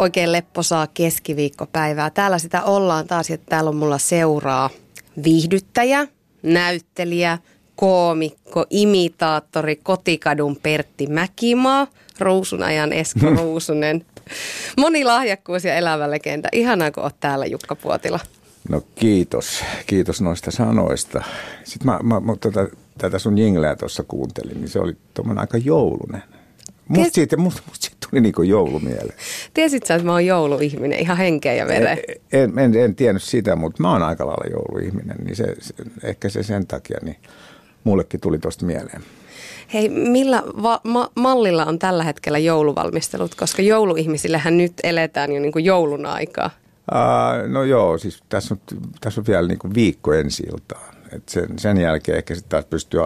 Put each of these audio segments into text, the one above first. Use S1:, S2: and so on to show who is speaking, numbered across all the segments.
S1: Oikein lepposaa keskiviikkopäivää. Täällä sitä ollaan taas, että täällä on mulla seuraa viihdyttäjä, näyttelijä, koomikko, imitaattori, kotikadun Pertti Mäkimaa, Ruusunajan Esko Ruusunen. Moni lahjakkuus ja elävä legenda. Ihanaa, kun oot täällä Jukka Puotila.
S2: No kiitos, kiitos noista sanoista. Sitten mä, mä, mä tätä, tätä sun jingleä tuossa kuuntelin, niin se oli tuommoinen aika joulunen. Musta
S1: Ties-
S2: siitä, musta, musta siitä tuli niinku joulumiele.
S1: Tiesit sä, että mä oon jouluihminen, ihan henkeä ja vereen?
S2: En, en, en tiennyt sitä, mutta mä oon aika lailla jouluihminen, niin se, se, ehkä se sen takia, niin mullekin tuli tosta mieleen.
S1: Hei, millä va- ma- mallilla on tällä hetkellä jouluvalmistelut? Koska jouluihmisillehän nyt eletään jo niin kuin joulun aikaa.
S2: Uh, no joo, siis tässä on, tässä on vielä niinku viikko ensi iltaan. Et sen, sen jälkeen ehkä sitten taas pystyy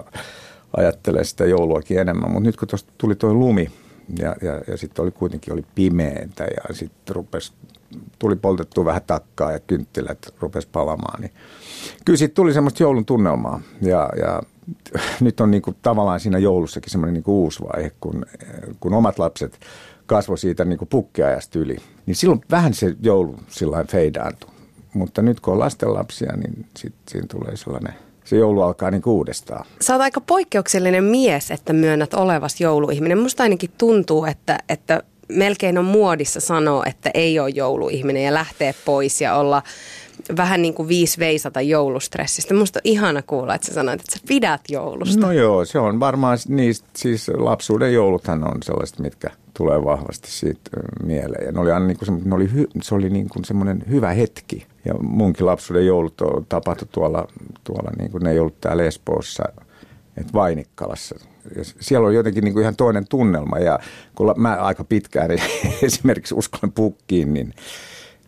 S2: ajattelemaan sitä jouluakin enemmän. Mutta nyt kun tuosta tuli tuo lumi ja, ja, ja sitten oli kuitenkin oli pimeäntä ja sitten rupesi, tuli poltettu vähän takkaa ja kynttilät rupesi palamaan. Niin kyllä siitä tuli semmoista joulun tunnelmaa ja, ja nyt on niinku tavallaan siinä joulussakin semmoinen niinku uusi vaihe, kun, kun omat lapset kasvoi siitä niinku pukkiajasta yli. Niin silloin vähän se joulu sillä feidaantui. Mutta nyt kun on lastenlapsia, niin sitten siinä tulee sellainen, se joulu alkaa niinku uudestaan.
S1: Sä oot aika poikkeuksellinen mies, että myönnät olevas jouluihminen. Musta ainakin tuntuu, että, että melkein on muodissa sanoa, että ei ole jouluihminen ja lähtee pois ja olla vähän niin kuin viisi veisata joulustressistä. Musta on ihana kuulla, että sä sanoit, että sä pidät joulusta.
S2: No joo, se on varmaan niistä, siis lapsuuden jouluthan on sellaiset, mitkä tulee vahvasti siitä mieleen. Ja ne oli aina niin kuin, ne oli se oli niin kuin semmoinen hyvä hetki. Ja munkin lapsuuden joulut on- tapahtui tuolla, tuolla niin kuin ne ei ollut täällä Espoossa, että Vainikkalassa. Ja siellä oli jotenkin niin kuin ihan toinen tunnelma ja kun mä aika pitkään esimerkiksi uskon pukkiin, niin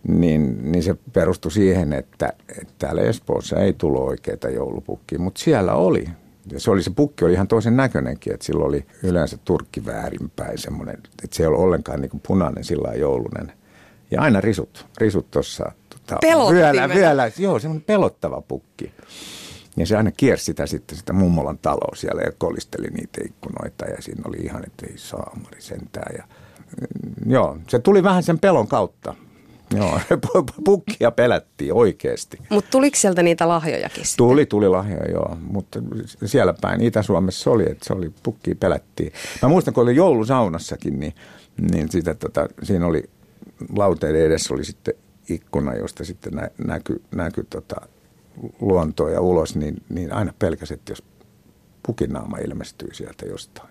S2: niin, niin se perustui siihen, että, että täällä Espoossa ei tullut oikeita joulupukkia, mutta siellä oli. Ja se, oli, se pukki oli ihan toisen näköinenkin, että sillä oli yleensä turkki väärinpäin semmoinen, että se ei ollut ollenkaan niin kuin punainen sillä joulunen. Ja aina risut, risut tuossa. Tota,
S1: Pelottimena.
S2: vyöllä, vyöllä, joo, semmoinen pelottava pukki. Ja se aina kiersi sitä sitten sitä mummolan taloa siellä ja kolisteli niitä ikkunoita ja siinä oli ihan, että ei saamari sentään. Ja, mm, joo, se tuli vähän sen pelon kautta. Joo, pukkia pelättiin oikeasti.
S1: Mutta tuliko sieltä niitä lahjojakin sitten?
S2: Tuli, tuli lahjoja, joo. Mutta siellä päin Itä-Suomessa oli, että se oli, pukkia pelättiin. Mä muistan, kun oli joulusaunassakin, niin, niin sitä, tota, siinä oli lauteiden edessä oli sitten ikkuna, josta sitten nä, näky, näky tota, luontoa ja ulos, niin, niin aina pelkäsi, että jos pukin naama ilmestyy sieltä jostain.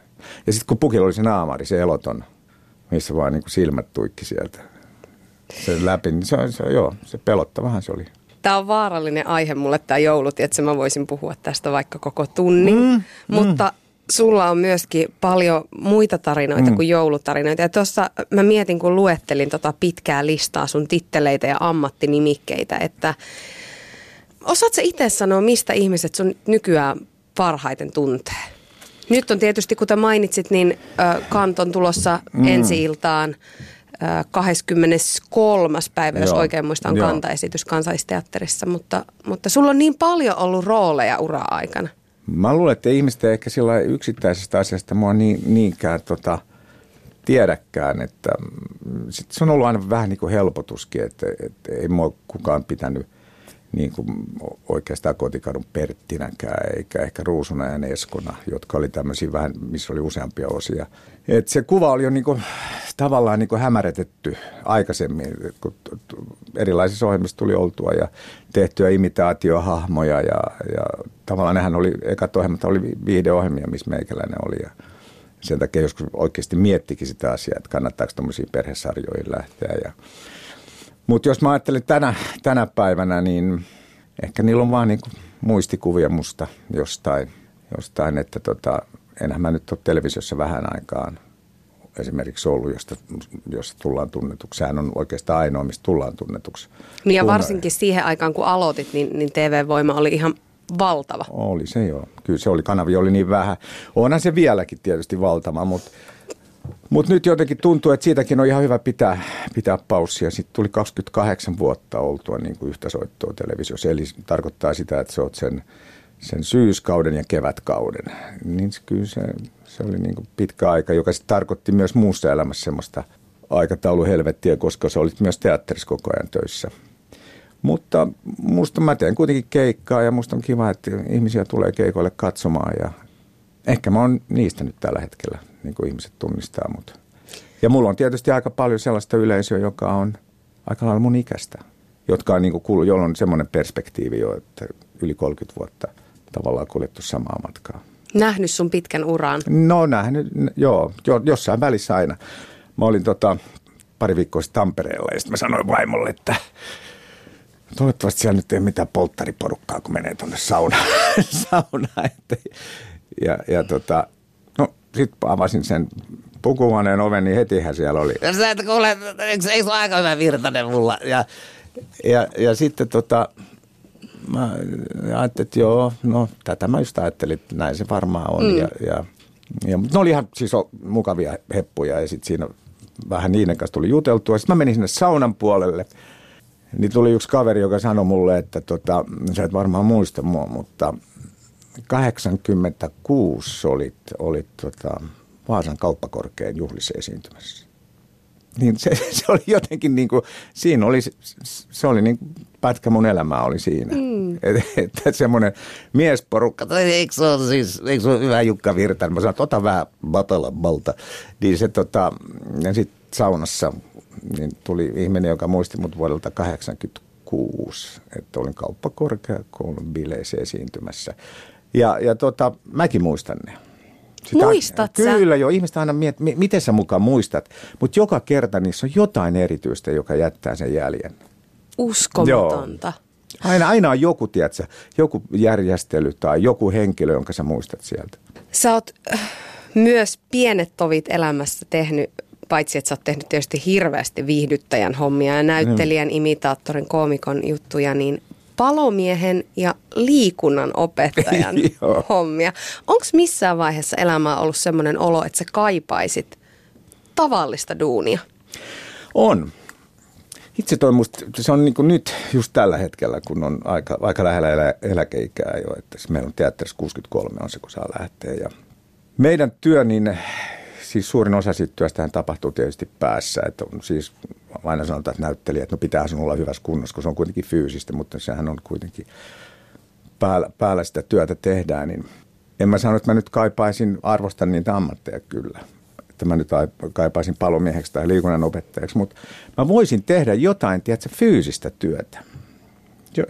S2: Ja sitten kun pukilla oli se naamari, se eloton, missä vaan niin kuin silmät tuikki sieltä sen läpi, niin se, se, joo, se pelottavahan se oli.
S1: Tämä on vaarallinen aihe mulle tämä joulut, että mä voisin puhua tästä vaikka koko tunnin. Mm, Mutta sulla on myöskin paljon muita tarinoita mm. kuin joulutarinoita. Ja tuossa mä mietin, kun luettelin tota pitkää listaa sun titteleitä ja ammattinimikkeitä, että osaat sä itse sanoa, mistä ihmiset sun nykyään parhaiten tuntee? Nyt on tietysti, kuten mainitsit, niin ö, kanton tulossa mm. ensi-iltaan ö, 23. päivä, jos
S2: Joo.
S1: oikein muistan, on
S2: Joo.
S1: kantaesitys kansallisteatterissa. Mutta, mutta sulla on niin paljon ollut rooleja ura-aikana.
S2: Mä luulen, että ihmiset ei ehkä sillä yksittäisestä asiasta mua niin, niinkään tota, tiedäkään, että mm, sit se on ollut aina vähän niin kuin helpotuskin, että, että ei mua kukaan pitänyt niin kuin oikeastaan kotikadun Perttinäkään, eikä ehkä Ruusuna ja Eskona, jotka oli tämmöisiä vähän, missä oli useampia osia. Et se kuva oli jo niin kuin, tavallaan niin kuin hämäretetty aikaisemmin, kun erilaisissa ohjelmissa tuli oltua ja tehtyä imitaatiohahmoja ja, ja tavallaan nehän oli, ekat ohjelmat oli vi- viihdeohjelmia, missä meikäläinen oli ja sen takia joskus oikeasti miettikin sitä asiaa, että kannattaako tuommoisiin perhesarjoihin lähteä ja mutta jos mä ajattelen tänä, tänä päivänä, niin ehkä niillä on vaan niinku muistikuvia musta jostain, jostain että tota, enhän mä nyt ole televisiossa vähän aikaan esimerkiksi ollut, josta, josta tullaan tunnetuksi. Sehän on oikeastaan ainoa, mistä tullaan tunnetuksi.
S1: Niin ja varsinkin siihen aikaan, kun aloitit, niin, niin TV-voima oli ihan valtava.
S2: Oli se joo. Kyllä se oli, kanavia oli niin vähän. Onhan se vieläkin tietysti valtava, mutta mutta nyt jotenkin tuntuu, että siitäkin on ihan hyvä pitää, pitää paussia. Sitten tuli 28 vuotta oltua niin kuin yhtä soittoa televisiossa. Eli tarkoittaa sitä, että sä oot sen, sen syyskauden ja kevätkauden. Niin kyllä se, se oli niin kuin pitkä aika, joka sitten tarkoitti myös muussa elämässä semmoista aikatauluhelvettiä, koska sä olit myös teatterissa koko ajan töissä. Mutta musta mä teen kuitenkin keikkaa ja musta on kiva, että ihmisiä tulee keikoille katsomaan ja ehkä mä oon niistä nyt tällä hetkellä, niin kuin ihmiset tunnistaa mut. Ja mulla on tietysti aika paljon sellaista yleisöä, joka on aika lailla mun ikäistä, jotka on niin kuin kuullut, jolla on semmoinen perspektiivi jo, että yli 30 vuotta tavallaan kuljettu samaa matkaa.
S1: Nähnyt sun pitkän uran?
S2: No nähnyt, joo, jo, jossain välissä aina. Mä olin tota, pari viikkoa sitten Tampereella ja sitten mä sanoin vaimolle, että toivottavasti siellä nyt ei mitään polttariporukkaa, kun menee tuonne saunaan. saunaan ja, ja tota, no sitten avasin sen pukuhuoneen oven, niin hetihän siellä oli.
S3: Ja sä et kuule, eikö, eikö aika hyvä virtanen mulla?
S2: Ja, ja, ja sitten tota, mä ajattelin, että joo, no tätä mä just ajattelin, että näin se varmaan on. Mm. Ja, ja, ja, mutta ne oli ihan siis mukavia heppuja ja sitten siinä vähän niiden kanssa tuli juteltua. Sitten mä menin sinne saunan puolelle. Niin tuli yksi kaveri, joka sanoi mulle, että tota, sä et varmaan muista mua, mutta 86 olit, olit tota, Vaasan kauppakorkean juhlissa esiintymässä. Niin se, se oli jotenkin niin kuin, siinä oli, se oli niin kuin, pätkä mun elämää oli siinä. Mm. Että et, et semmoinen miesporukka, eikö se ole siis, eikö se ole hyvä Jukka Virtanen? Mä sanoin, ota vähän balta. Niin se tota, ja sitten saunassa niin tuli ihminen, joka muisti mut vuodelta 86, että olin kauppakorkeakoulun bileissä esiintymässä. Ja, ja tota, mäkin muistan ne.
S1: Sitä, Muistat
S2: Kyllä jo, ihmiset aina miettii, miten sä mukaan muistat. Mutta joka kerta niissä on jotain erityistä, joka jättää sen jäljen.
S1: Uskomatonta.
S2: Joo. Aina, aina on joku, tiedätkö, joku järjestely tai joku henkilö, jonka sä muistat sieltä.
S1: Sä oot äh, myös pienet tovit elämässä tehnyt, paitsi että sä oot tehnyt tietysti hirveästi viihdyttäjän hommia ja näyttelijän, mm. imitaattorin, koomikon juttuja, niin palomiehen ja liikunnan opettajan hommia. Onko missään vaiheessa elämää ollut sellainen olo, että sä kaipaisit tavallista duunia?
S2: On. Itse toi musta, se on niin nyt just tällä hetkellä, kun on aika, aika lähellä elä, eläkeikää jo, että meillä on teatterissa 63 on se, kun saa lähteä. Ja meidän työ, niin siis suurin osa siitä työstähän tapahtuu tietysti päässä, että on siis aina sanotaan, että näyttelijät, no pitää sun olla hyvässä kunnossa, kun se on kuitenkin fyysistä, mutta sehän on kuitenkin päällä, päällä sitä työtä tehdään, niin en mä sano, että mä nyt kaipaisin, arvostan niitä ammatteja kyllä, että mä nyt kaipaisin palomieheksi tai liikunnan opettajaksi, mutta mä voisin tehdä jotain, tiedätkö, fyysistä työtä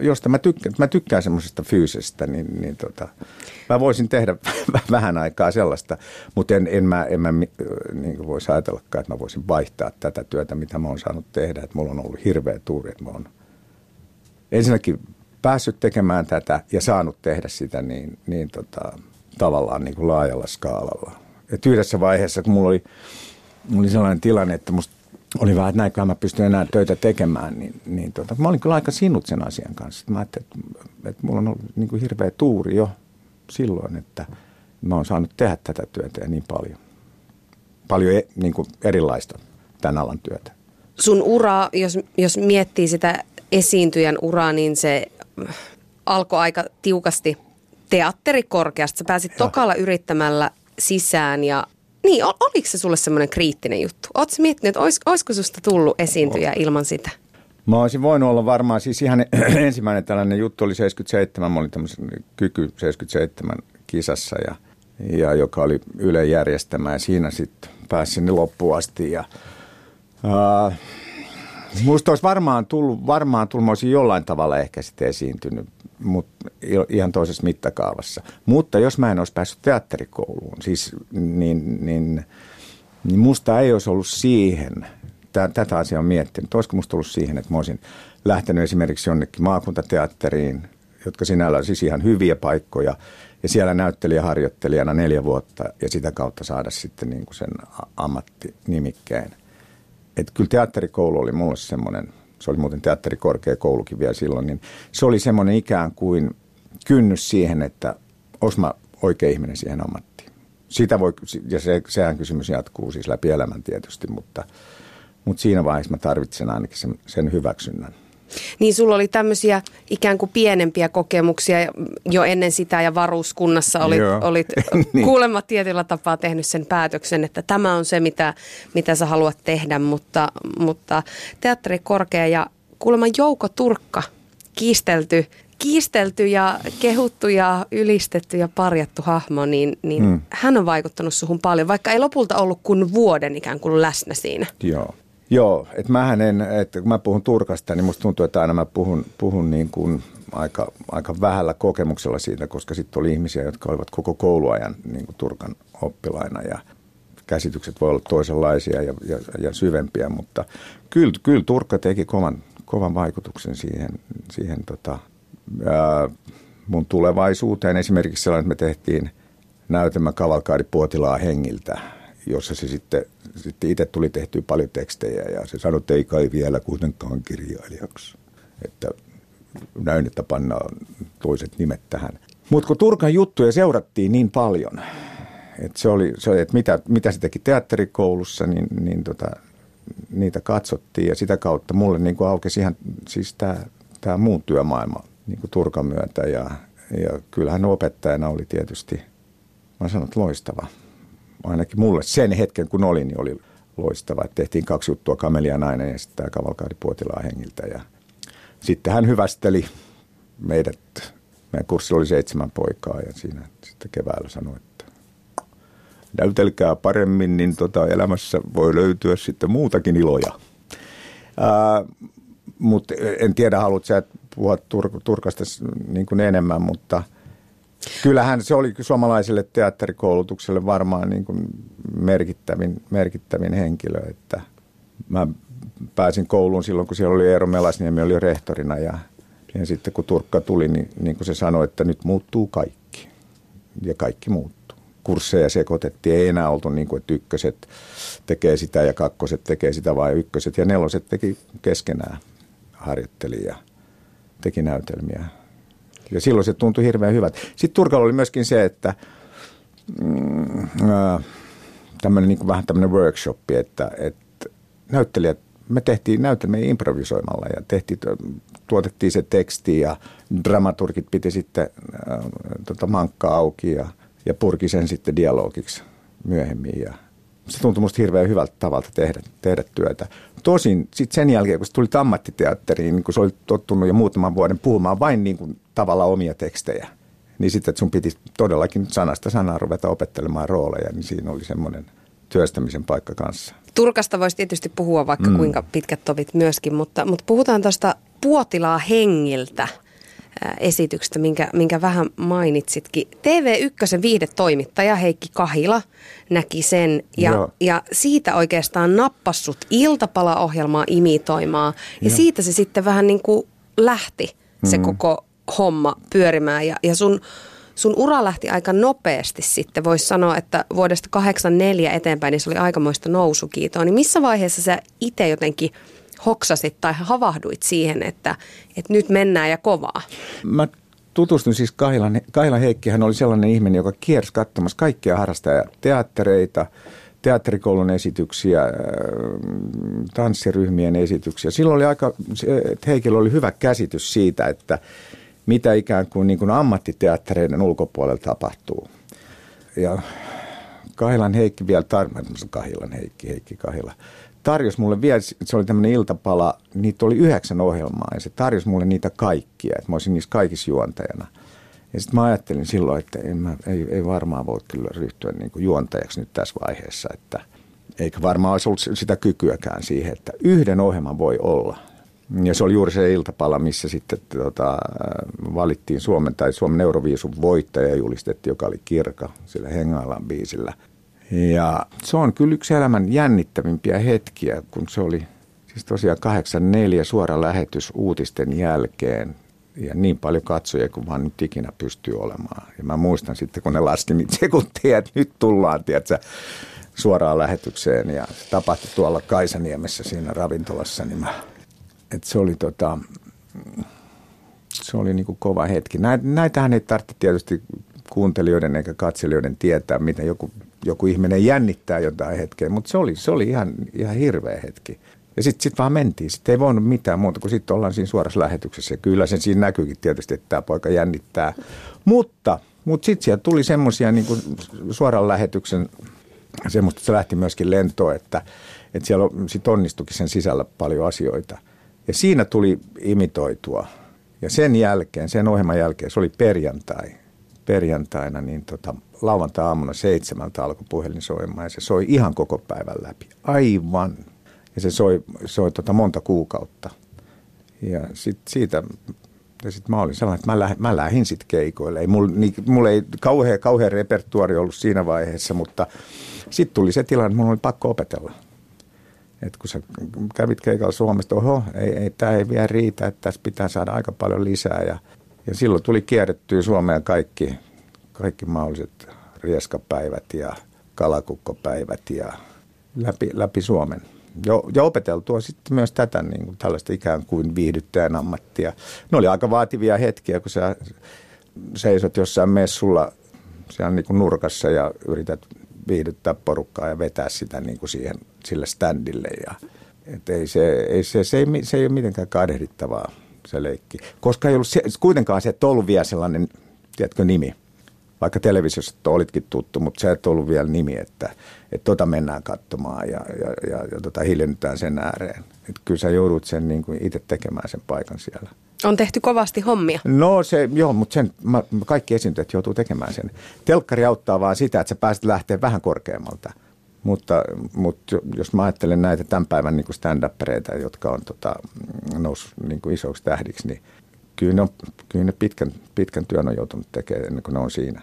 S2: josta mä tykkään, mä tykkään semmoisesta fyysisestä, niin, niin tota, mä voisin tehdä vähän aikaa sellaista, mutta en, en mä, en mä niin voisi ajatellakaan, että mä voisin vaihtaa tätä työtä, mitä mä oon saanut tehdä. Että mulla on ollut hirveä tuuri, että mä oon ensinnäkin päässyt tekemään tätä ja saanut tehdä sitä niin, niin tota, tavallaan niin kuin laajalla skaalalla. Et yhdessä vaiheessa, kun mulla oli, mulla oli sellainen tilanne, että musta oli vähän, että näinköhän mä pystyn enää töitä tekemään, niin, niin tota, mä olin kyllä aika sinut sen asian kanssa. Mä ajattelin, että, että mulla on ollut niin kuin hirveä tuuri jo silloin, että mä oon saanut tehdä tätä työtä ja niin paljon. Paljon e, niin kuin erilaista tämän alan työtä.
S1: Sun ura, jos, jos miettii sitä esiintyjän uraa, niin se alkoi aika tiukasti teatterikorkeasta. Sä pääsit tokalla yrittämällä sisään ja niin, oliko se sulle semmoinen kriittinen juttu? Oletko miettinyt, että olis, olisiko susta tullut esiintyjä ilman sitä?
S2: Mä olisin voinut olla varmaan, siis ihan ensimmäinen tällainen juttu oli 77, mä olin tämmöisen Kyky 77 kisassa ja, ja joka oli Yle järjestämä ja siinä sitten pääsin loppuun asti ja uh, musta olisi varmaan tullut, varmaan tullut, olisin jollain tavalla ehkä sitten esiintynyt mutta ihan toisessa mittakaavassa. Mutta jos mä en olisi päässyt teatterikouluun, siis, niin, niin, niin musta ei olisi ollut siihen, tätä asiaa on miettinyt, olisiko musta ollut siihen, että mä olisin lähtenyt esimerkiksi jonnekin maakuntateatteriin, jotka sinällä on siis ihan hyviä paikkoja, ja siellä näyttelijäharjoittelijana neljä vuotta, ja sitä kautta saada sitten niin kuin sen ammattinimikkeen. Että kyllä teatterikoulu oli mulle semmoinen – se oli muuten teatterikorkeakoulukin vielä silloin, niin se oli semmoinen ikään kuin kynnys siihen, että osma oikea ihminen siihen ammattiin. Sitä voi, ja se, sehän kysymys jatkuu siis läpi elämän tietysti, mutta, mutta siinä vaiheessa mä tarvitsen ainakin sen, sen hyväksynnän.
S1: Niin sulla oli tämmöisiä ikään kuin pienempiä kokemuksia jo ennen sitä ja varuuskunnassa olit, olit niin. kuulemma tietyllä tapaa tehnyt sen päätöksen, että tämä on se, mitä, mitä sä haluat tehdä, mutta, mutta teatteri korkea ja kuulemma Jouko Turkka kiistelty, kiistelty ja kehuttu ja ylistetty ja parjattu hahmo, niin, niin hmm. hän on vaikuttanut suhun paljon, vaikka ei lopulta ollut kuin vuoden ikään kuin läsnä siinä.
S2: Joo. Joo, että mähän en, että kun mä puhun Turkasta, niin musta tuntuu, että aina mä puhun, puhun niin kuin aika, aika vähällä kokemuksella siitä, koska sitten oli ihmisiä, jotka olivat koko kouluajan niin kuin Turkan oppilaina ja käsitykset voi olla toisenlaisia ja, ja, ja syvempiä, mutta kyllä, kyllä Turkka teki kovan, kovan vaikutuksen siihen, siihen tota, ää, mun tulevaisuuteen. Esimerkiksi sellainen, että me tehtiin näytelmä Kavalkaadi Puotilaa hengiltä, jossa se sitten, sitten itse tuli tehtyä paljon tekstejä ja se sanoi, että ei kai vielä kuitenkaan kirjailijaksi. Että näin, että pannaan toiset nimet tähän. Mutta kun Turkan juttuja seurattiin niin paljon, että se oli, se, että mitä, mitä se teki teatterikoulussa, niin, niin tota, niitä katsottiin ja sitä kautta mulle niin kuin aukesi ihan siis tämä, tämä muu työmaailma niin kuin Turkan myötä ja, ja kyllähän opettajana oli tietysti, mä sanon, loistava ainakin mulle sen hetken, kun olin, niin oli loistava. Että tehtiin kaksi juttua, Kamelia nainen ja sitten tämä Puotilaa hengiltä. Ja sitten hän hyvästeli meidät. Meidän kurssilla oli seitsemän poikaa ja siinä sitten keväällä sanoi, että näytelkää paremmin, niin tota elämässä voi löytyä sitten muutakin iloja. Mutta en tiedä, haluatko sä puhua Tur- Turkasta niin kuin enemmän, mutta – Kyllähän se oli suomalaiselle teatterikoulutukselle varmaan niin kuin merkittävin, merkittävin henkilö, että mä pääsin kouluun silloin, kun siellä oli Eero Melasniemi oli rehtorina ja, ja sitten kun Turkka tuli, niin, niin kuin se sanoi, että nyt muuttuu kaikki ja kaikki muuttuu. Kursseja sekoitettiin, ei enää oltu niin kuin, että ykköset tekee sitä ja kakkoset tekee sitä, vaan ykköset ja neloset teki keskenään, harjoitteli ja teki näytelmiä ja silloin se tuntui hirveän hyvältä. Sitten Turkalla oli myöskin se, että mm, tämmöinen niin vähän tämmöinen workshop, että, että näyttelijät, me tehtiin näytelmiä improvisoimalla ja tehtiin, tuotettiin se teksti ja dramaturgit piti sitten äh, tota mankkaa auki ja, ja purki sen sitten dialogiksi myöhemmin ja se tuntui musta hirveän hyvältä tavalta tehdä, tehdä työtä. Tosin sitten sen jälkeen, kun tulit ammattiteatteriin, niin kun sä olit tottunut jo muutaman vuoden puhumaan vain niin kuin tavallaan omia tekstejä, niin sitten, että sun piti todellakin sanasta sanaa ruveta opettelemaan rooleja, niin siinä oli semmoinen työstämisen paikka kanssa.
S1: Turkasta voisi tietysti puhua vaikka mm. kuinka pitkät tovit myöskin, mutta, mutta puhutaan tuosta puotilaa hengiltä – esityksestä, minkä, minkä vähän mainitsitkin. TV1 viihdetoimittaja Heikki Kahila näki sen ja, ja siitä oikeastaan nappassut iltapalaohjelmaa imitoimaan. Ja Joo. siitä se sitten vähän niin kuin lähti se mm. koko homma pyörimään ja, ja sun, sun ura lähti aika nopeasti sitten. Voisi sanoa, että vuodesta 84 eteenpäin niin se oli aikamoista nousukiitoa. Niin missä vaiheessa sä itse jotenkin – hoksasit tai havahduit siihen, että, että nyt mennään ja kovaa?
S2: Mä tutustuin siis Kahilan, Kahilan Heikki, hän oli sellainen ihminen, joka kiersi katsomassa kaikkia harrastajateattereita, teatterikoulun esityksiä, äh, tanssiryhmien esityksiä. Silloin oli aika, Heikillä oli hyvä käsitys siitä, että mitä ikään kuin, niin kuin ammattiteattereiden ulkopuolella tapahtuu. Ja Kahilan Heikki vielä, tar- Kahilan Heikki, Heikki Kahila, tarjosi mulle vielä, se oli tämmöinen iltapala, niitä oli yhdeksän ohjelmaa ja se tarjosi mulle niitä kaikkia, että mä olisin niissä kaikissa juontajana. Ja sitten mä ajattelin silloin, että en mä, ei, ei varmaan voi kyllä ryhtyä niin kuin juontajaksi nyt tässä vaiheessa, että eikä varmaan olisi ollut sitä kykyäkään siihen, että yhden ohjelman voi olla. Ja se oli juuri se iltapala, missä sitten tota, valittiin Suomen tai Suomen Euroviisun voittaja julistettiin, joka oli Kirka sillä Hengalan biisillä – ja se on kyllä yksi elämän jännittävimpiä hetkiä, kun se oli siis tosiaan 84 suora lähetys uutisten jälkeen. Ja niin paljon katsojia kuin vaan nyt ikinä pystyy olemaan. Ja mä muistan sitten, kun ne laski niitä sekuntia, että nyt tullaan, tiedätkö, suoraan lähetykseen. Ja se tapahtui tuolla Kaisaniemessä siinä ravintolassa, niin mä, että se oli tota, se oli niin kuin kova hetki. Näitähän ei tarvitse tietysti kuuntelijoiden eikä katselijoiden tietää, miten joku, joku ihminen jännittää jotain hetkeä, mutta se oli, se oli ihan, ihan hirveä hetki. Ja sitten sit vaan mentiin. Sitten ei voinut mitään muuta, kun sitten ollaan siinä suorassa lähetyksessä. Ja kyllä sen siinä näkyykin tietysti, että tämä poika jännittää. Mutta, mutta sitten sieltä tuli semmoisia niin suoran lähetyksen, semmoista, se lähti myöskin lentoon, että, että siellä sit onnistukin sen sisällä paljon asioita. Ja siinä tuli imitoitua. Ja sen jälkeen, sen ohjelman jälkeen, se oli perjantai. Perjantaina, niin tota, lauantai-aamuna seitsemältä alkoi puhelin soimaan ja se soi ihan koko päivän läpi. Aivan ja se soi, soi tota monta kuukautta. Ja sit siitä ja sitten mä olin sellainen, että mä, lähdin, mä lähdin sitten keikoille. Ei, mulla, niin, mulla ei kauhean, kauhean repertuari ollut siinä vaiheessa, mutta sitten tuli se tilanne, että mulla oli pakko opetella. Et kun sä kävit keikalla Suomesta, oho, ei, ei, tämä ei vielä riitä, että tässä pitää saada aika paljon lisää. Ja, ja silloin tuli kierrettyä Suomeen kaikki, kaikki mahdolliset rieskapäivät ja kalakukkopäivät ja läpi, läpi Suomen jo, jo opeteltua sitten myös tätä niin kuin tällaista ikään kuin viihdyttäjän ammattia. Ne oli aika vaativia hetkiä, kun sä seisot jossain messulla siellä niin kuin nurkassa ja yrität viihdyttää porukkaa ja vetää sitä niin kuin siihen, sille standille. Ja, et ei se, ei se, se, ei, se ei ole mitenkään kadehdittavaa se leikki. Koska ei ollut se, kuitenkaan se, että ollut vielä sellainen, tiedätkö, nimi – vaikka televisiossa olitkin tuttu, mutta se et ollut vielä nimi, että, että tota mennään katsomaan ja, ja, ja, ja tota hiljennytään sen ääreen. Että kyllä sä joudut sen niin kuin itse tekemään sen paikan siellä.
S1: On tehty kovasti hommia.
S2: No se, joo, mutta sen, mä, kaikki esiintyjät joutuu tekemään sen. Telkkari auttaa vaan sitä, että sä pääset lähteä vähän korkeammalta. Mutta, mutta jos mä ajattelen näitä tämän päivän niin stand jotka on tota, noussut niin kuin isoksi tähdiksi, niin kyllä ne, on, kyllä ne pitkän, pitkän työn on joutunut tekemään ennen kuin ne on siinä.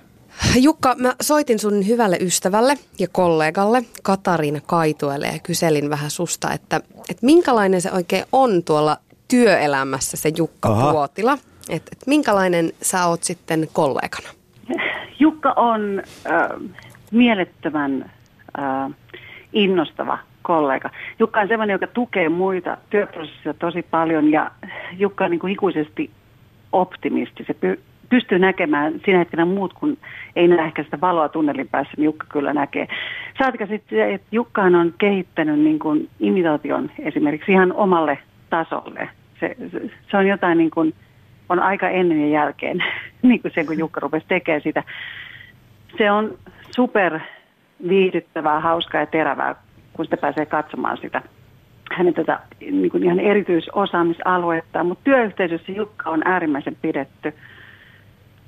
S1: Jukka, mä soitin sun hyvälle ystävälle ja kollegalle Katariina Kaituelle ja kyselin vähän susta, että, että minkälainen se oikein on tuolla työelämässä se Jukka Aha. Puotila. Että, että minkälainen sä oot sitten kollegana?
S4: Jukka on äh, mielettömän äh, innostava kollega. Jukka on sellainen, joka tukee muita työprosessia tosi paljon ja Jukka on niin kuin ikuisesti optimisti. Se py, pystyy näkemään siinä hetkenä muut, kun ei näe ehkä sitä valoa tunnelin päässä, niin Jukka kyllä näkee. Saatika sitten että Jukkaan on kehittänyt niin kuin imitaation esimerkiksi ihan omalle tasolle. Se, se, se on jotain niin kuin, on aika ennen ja jälkeen, niin kuin sen kun Jukka rupesi tekemään sitä. Se on super viihdyttävää, hauskaa ja terävää, kun sitä pääsee katsomaan sitä hänen tätä niin kuin ihan erityisosaamisaluetta, mutta työyhteisössä Jukka on äärimmäisen pidetty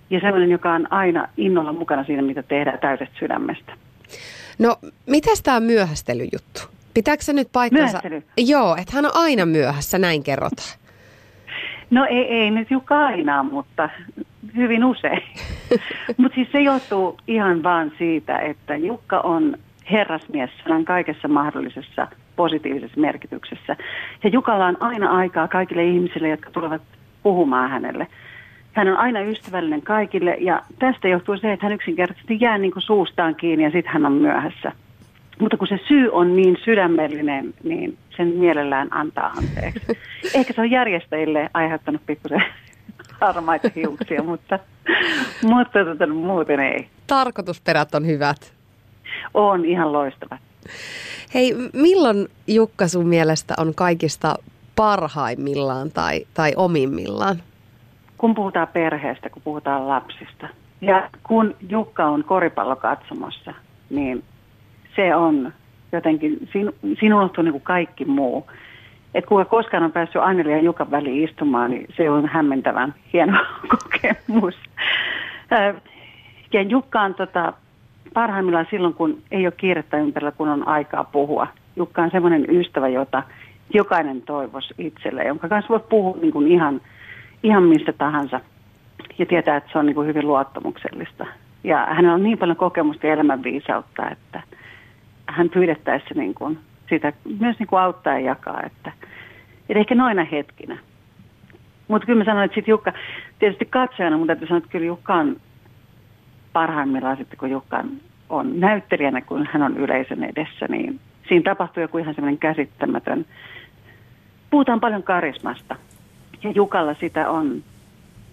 S4: ja sellainen, joka on aina innolla mukana siinä, mitä tehdään täydestä sydämestä.
S1: No, miten tämä myöhästelyjuttu? Pitääkö se nyt paikkansa?
S4: Myöhästely?
S1: Joo, että hän on aina myöhässä, näin kerrotaan.
S4: No ei, ei nyt Jukka aina, mutta hyvin usein. mutta siis se johtuu ihan vaan siitä, että Jukka on herrasmies sanan kaikessa mahdollisessa positiivisessa merkityksessä. Ja Jukalla on aina aikaa kaikille ihmisille, jotka tulevat puhumaan hänelle. Hän on aina ystävällinen kaikille ja tästä johtuu se, että hän yksinkertaisesti jää niin kuin suustaan kiinni ja sitten hän on myöhässä. Mutta kun se syy on niin sydämellinen, niin sen mielellään antaa anteeksi. Ehkä se on järjestäjille aiheuttanut pikkusen harmaita hiuksia, mutta, mutta tota, muuten ei.
S1: Tarkoitusperät on hyvät.
S4: On ihan loistavat.
S1: Hei, milloin Jukka sun mielestä on kaikista parhaimmillaan tai, tai omimmillaan?
S4: Kun puhutaan perheestä, kun puhutaan lapsista. Ja kun Jukka on koripallokatsomossa, niin se on jotenkin, siinä, siinä unohtuu niin kuin kaikki muu. Että kuka koskaan on päässyt Anneli ja Jukan väliin istumaan, niin se on hämmentävän hieno kokemus. Ja Jukka on tota, parhaimmillaan silloin, kun ei ole kiirettä ympärillä, kun on aikaa puhua. Jukka on semmoinen ystävä, jota jokainen toivoisi itselle, jonka kanssa voi puhua niin kuin ihan, ihan mistä tahansa ja tietää, että se on niin kuin hyvin luottamuksellista. Ja hänellä on niin paljon kokemusta ja elämänviisautta, että hän pyydettäessä niin kuin sitä myös niin kuin auttaa ja jakaa. Että, että ehkä noina hetkinä. Mutta kyllä mä sanoin, että sitten Jukka, tietysti katsojana, mutta täytyy sanoa, että kyllä Jukka on parhaimmillaan sitten, kun Jukka on näyttelijänä, kun hän on yleisön edessä, niin siinä tapahtuu joku ihan semmoinen käsittämätön. Puhutaan paljon karismasta ja Jukalla sitä on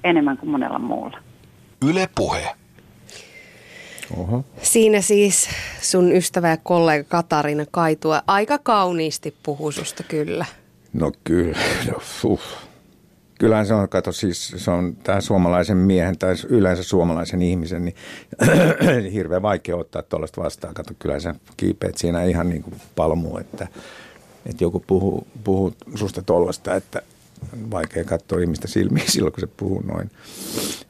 S4: enemmän kuin monella muulla.
S5: Yle Puhe.
S2: Oho.
S1: Siinä siis sun ystävä ja kollega Katarina Kaitua aika kauniisti puhuu susta kyllä.
S2: No kyllä, no, uh. Kyllähän se on, kato siis, se on tämä suomalaisen miehen tai yleensä suomalaisen ihmisen, niin hirveän vaikea ottaa tuollaista vastaan. Kato, kyllä sä kiipeät siinä ihan niin kuin palmuu, että, että joku puhuu, puhuu susta tuollaista, että vaikea katsoa ihmistä silmiin silloin, kun se puhuu noin.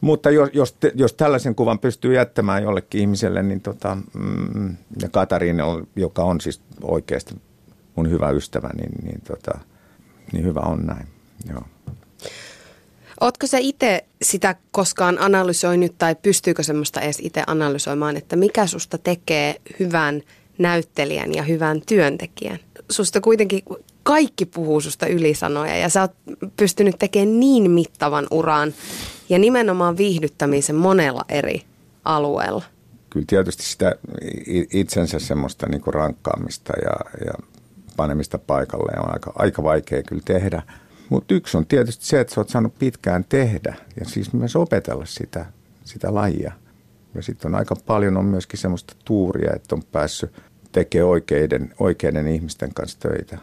S2: Mutta jos, jos, jos tällaisen kuvan pystyy jättämään jollekin ihmiselle, niin tota, mm, ja Katariina, joka on siis oikeasti mun hyvä ystävä, niin, niin, tota, niin hyvä on näin. Joo.
S1: Ootko sä itse sitä koskaan analysoinut tai pystyykö semmoista edes itse analysoimaan, että mikä susta tekee hyvän näyttelijän ja hyvän työntekijän? Susta kuitenkin kaikki puhuu susta ylisanoja ja sä oot pystynyt tekemään niin mittavan uran ja nimenomaan viihdyttämisen monella eri alueella.
S2: Kyllä tietysti sitä itsensä semmoista niin kuin rankkaamista ja, ja panemista paikalle on aika, aika vaikea kyllä tehdä. Mutta yksi on tietysti se, että sä oot saanut pitkään tehdä ja siis myös opetella sitä, sitä lajia. Ja sitten on aika paljon on myöskin semmoista tuuria, että on päässyt tekemään oikeiden, oikeiden ihmisten kanssa töitä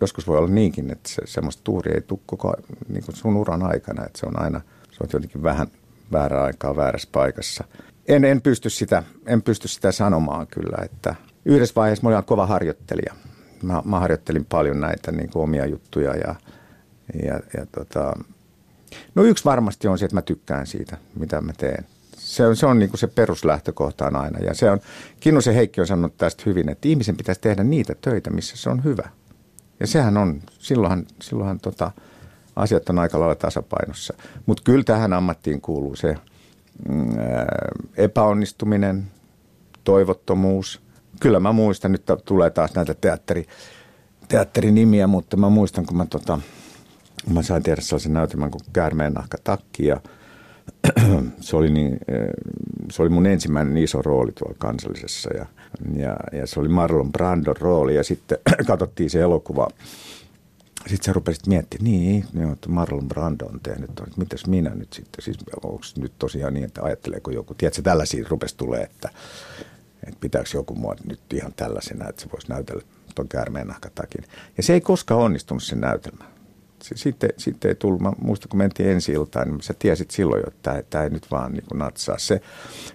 S2: joskus voi olla niinkin, että se, semmoista tuuri ei tule koko niin kuin sun uran aikana, että se on aina, se on jotenkin vähän väärä aikaa väärässä paikassa. En, en, pysty sitä, en pysty sitä sanomaan kyllä, että yhdessä vaiheessa mä olin kova harjoittelija. Mä, mä harjoittelin paljon näitä niin kuin omia juttuja ja, ja, ja tota, no yksi varmasti on se, että mä tykkään siitä, mitä mä teen. Se on, se on niin kuin se peruslähtökohta on aina. Ja se on, Kinnusen Heikki on sanonut tästä hyvin, että ihmisen pitäisi tehdä niitä töitä, missä se on hyvä – ja sehän on, silloinhan, silloinhan tota, asiat on aika lailla tasapainossa. Mutta kyllä tähän ammattiin kuuluu se mm, epäonnistuminen, toivottomuus. Kyllä mä muistan, nyt tulee taas näitä teatteri, teatterinimiä, mutta mä muistan, kun mä, tota, mä sain tehdä sellaisen näytelmän kuin Käärmeen nahka takki ja se oli, niin, se oli mun ensimmäinen iso rooli tuolla kansallisessa ja – ja, ja se oli Marlon Brandon rooli. Ja sitten katsottiin se elokuva. Sitten sä rupesit miettimään, niin, niin että Marlon Brando on tehnyt, että mitäs minä nyt sitten, siis onko nyt tosiaan niin, että ajatteleeko joku, tiedätkö, tällaisia rupesi tulee, että, että pitääkö joku mua nyt ihan tällaisena, että se voisi näytellä tuon käärmeen nahkatakin. Ja se ei koskaan onnistunut sen näytelmä sitten, sitten ei tullut, mä muistan kun mentiin ensi iltaan, niin sä tiesit silloin jo, että tämä ei nyt vaan niin natsaa. Se,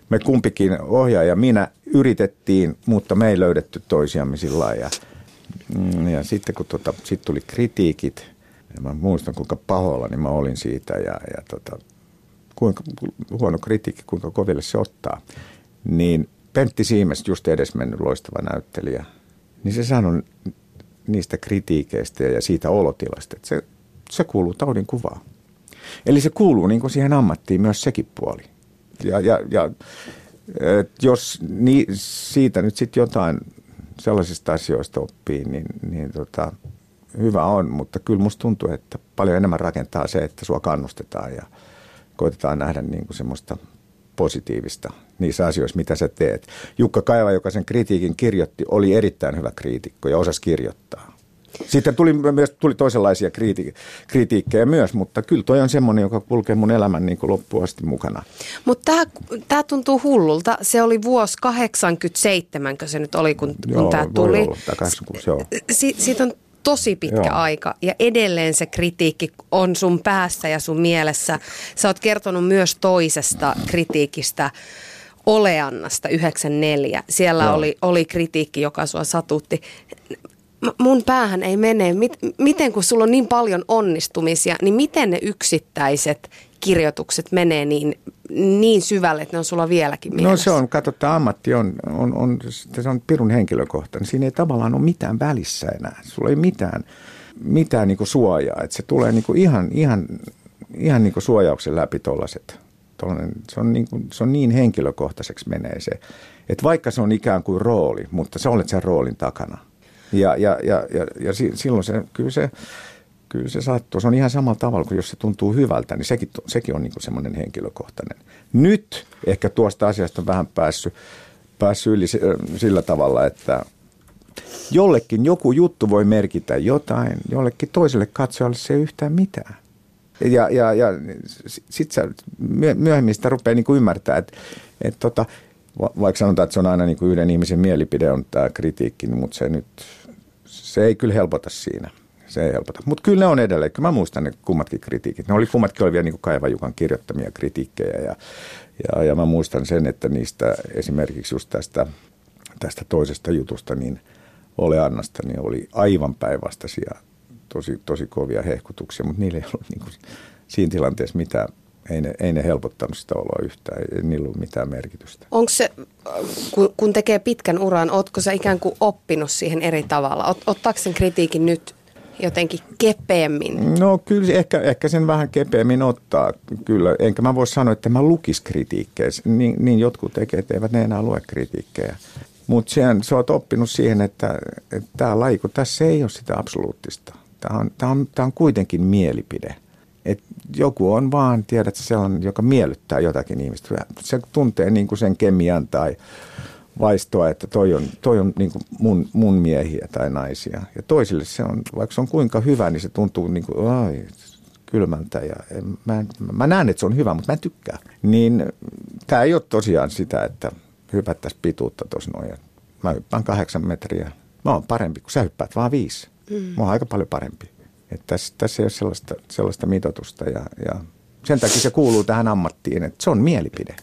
S2: me kumpikin ohjaaja ja minä yritettiin, mutta me ei löydetty toisiamme sillä. Ja, mm, ja sitten kun tota, sit tuli kritiikit, ja mä muistan kuinka pahoilla niin mä olin siitä ja, ja tota, kuinka huono kritiikki, kuinka koville se ottaa. Niin Pentti Siimes, just edesmennyt loistava näyttelijä, niin se sanoi niistä kritiikeistä ja siitä olotilasta, että se se kuuluu taudin kuvaan. Eli se kuuluu niin kuin siihen ammattiin myös sekin puoli. Ja, ja, ja jos ni, siitä nyt sitten jotain sellaisista asioista oppii, niin, niin tota, hyvä on, mutta kyllä musta tuntuu, että paljon enemmän rakentaa se, että sua kannustetaan ja koitetaan nähdä niin kuin semmoista positiivista niissä asioissa, mitä sä teet. Jukka Kaiva, joka sen kritiikin kirjoitti, oli erittäin hyvä kriitikko ja osasi kirjoittaa. Sitten tuli myös tuli toisenlaisia kriiti- kritiikkejä myös, mutta kyllä toi on semmoinen, joka kulkee mun elämän niin kuin loppuun asti mukana.
S1: Mutta tämä tuntuu hullulta. Se oli vuosi 87, kun se nyt oli, kun, kun tämä tuli.
S2: Olla, 86, joo.
S1: Si- siitä on tosi pitkä Joo. aika ja edelleen se kritiikki on sun päässä ja sun mielessä. Sä oot kertonut myös toisesta kritiikistä, Oleannasta 94. Siellä Joo. oli, oli kritiikki, joka sua satutti mun päähän ei mene. miten kun sulla on niin paljon onnistumisia, niin miten ne yksittäiset kirjoitukset menee niin, niin syvälle, että ne on sulla vieläkin mielessä?
S2: No se on, katsotaan, ammatti on, on, on, se on pirun henkilökohtainen. Siinä ei tavallaan ole mitään välissä enää. Sulla ei mitään, mitään niin suojaa. Että se tulee niin ihan, ihan, ihan niin suojauksen läpi tuollaiset. Se on, niin kuin, se on niin henkilökohtaiseksi menee se. Että vaikka se on ikään kuin rooli, mutta sä olet sen roolin takana. Ja, ja, ja, ja, ja silloin se, kyllä se, kyllä se sattuu. Se on ihan samalla tavalla kuin jos se tuntuu hyvältä, niin sekin, sekin on niin semmoinen henkilökohtainen. Nyt ehkä tuosta asiasta on vähän päässyt, päässyt yli sillä tavalla, että jollekin joku juttu voi merkitä jotain, jollekin toiselle katsojalle se ei yhtään mitään. Ja, ja, ja sitten myöhemmin sitä rupeaa niin kuin että, että tota, vaikka sanotaan, että se on aina niin kuin yhden ihmisen mielipide on tämä kritiikki, niin mutta se nyt, se ei kyllä helpota siinä. Se ei helpota. Mutta kyllä ne on edelleen. Kyllä mä muistan ne kummatkin kritiikit. Ne oli kummatkin oli vielä niin kuin Kaiva Jukan kirjoittamia kritiikkejä ja, ja, ja mä muistan sen, että niistä esimerkiksi just tästä, tästä toisesta jutusta, niin Ole Annasta, niin oli aivan päinvastaisia tosi, tosi kovia hehkutuksia, mutta niillä ei ollut niin kuin siinä tilanteessa mitään, ei ne, ei ne helpottanut sitä oloa yhtään, ei niillä ollut mitään merkitystä.
S1: Onko se, kun, kun tekee pitkän uran, ootko sä ikään kuin oppinut siihen eri tavalla? Ot, ottaako sen kritiikin nyt jotenkin kepeämmin?
S2: No kyllä ehkä, ehkä sen vähän kepeämmin ottaa, kyllä. Enkä mä voi sanoa, että mä lukis kritiikkejä. Niin, niin jotkut tekee, että eivät ne enää lue kritiikkejä. Mutta sä oot oppinut siihen, että, tämä laji, kun tässä ei ole sitä absoluuttista. Tämä on, on, tämä on kuitenkin mielipide. Et joku on vaan, tiedät sellainen, joka miellyttää jotakin ihmistä. Se tuntee niin kuin sen kemian tai vaistoa, että toi on, toi on niin kuin mun, mun miehiä tai naisia. Ja toisille se on, vaikka se on kuinka hyvä, niin se tuntuu niin kuin, ai, kylmältä. Ja mä, mä näen, että se on hyvä, mutta mä en tykkää. Niin tämä ei ole tosiaan sitä, että hypättäisiin pituutta tuossa noin. Mä hyppään kahdeksan metriä. Mä oon parempi, kun sä hyppäät vaan viisi. Mm. Mä oon aika paljon parempi. Että tässä, tässä ei ole sellaista, sellaista mitotusta ja, ja sen takia se kuuluu tähän ammattiin, että se on mielipide.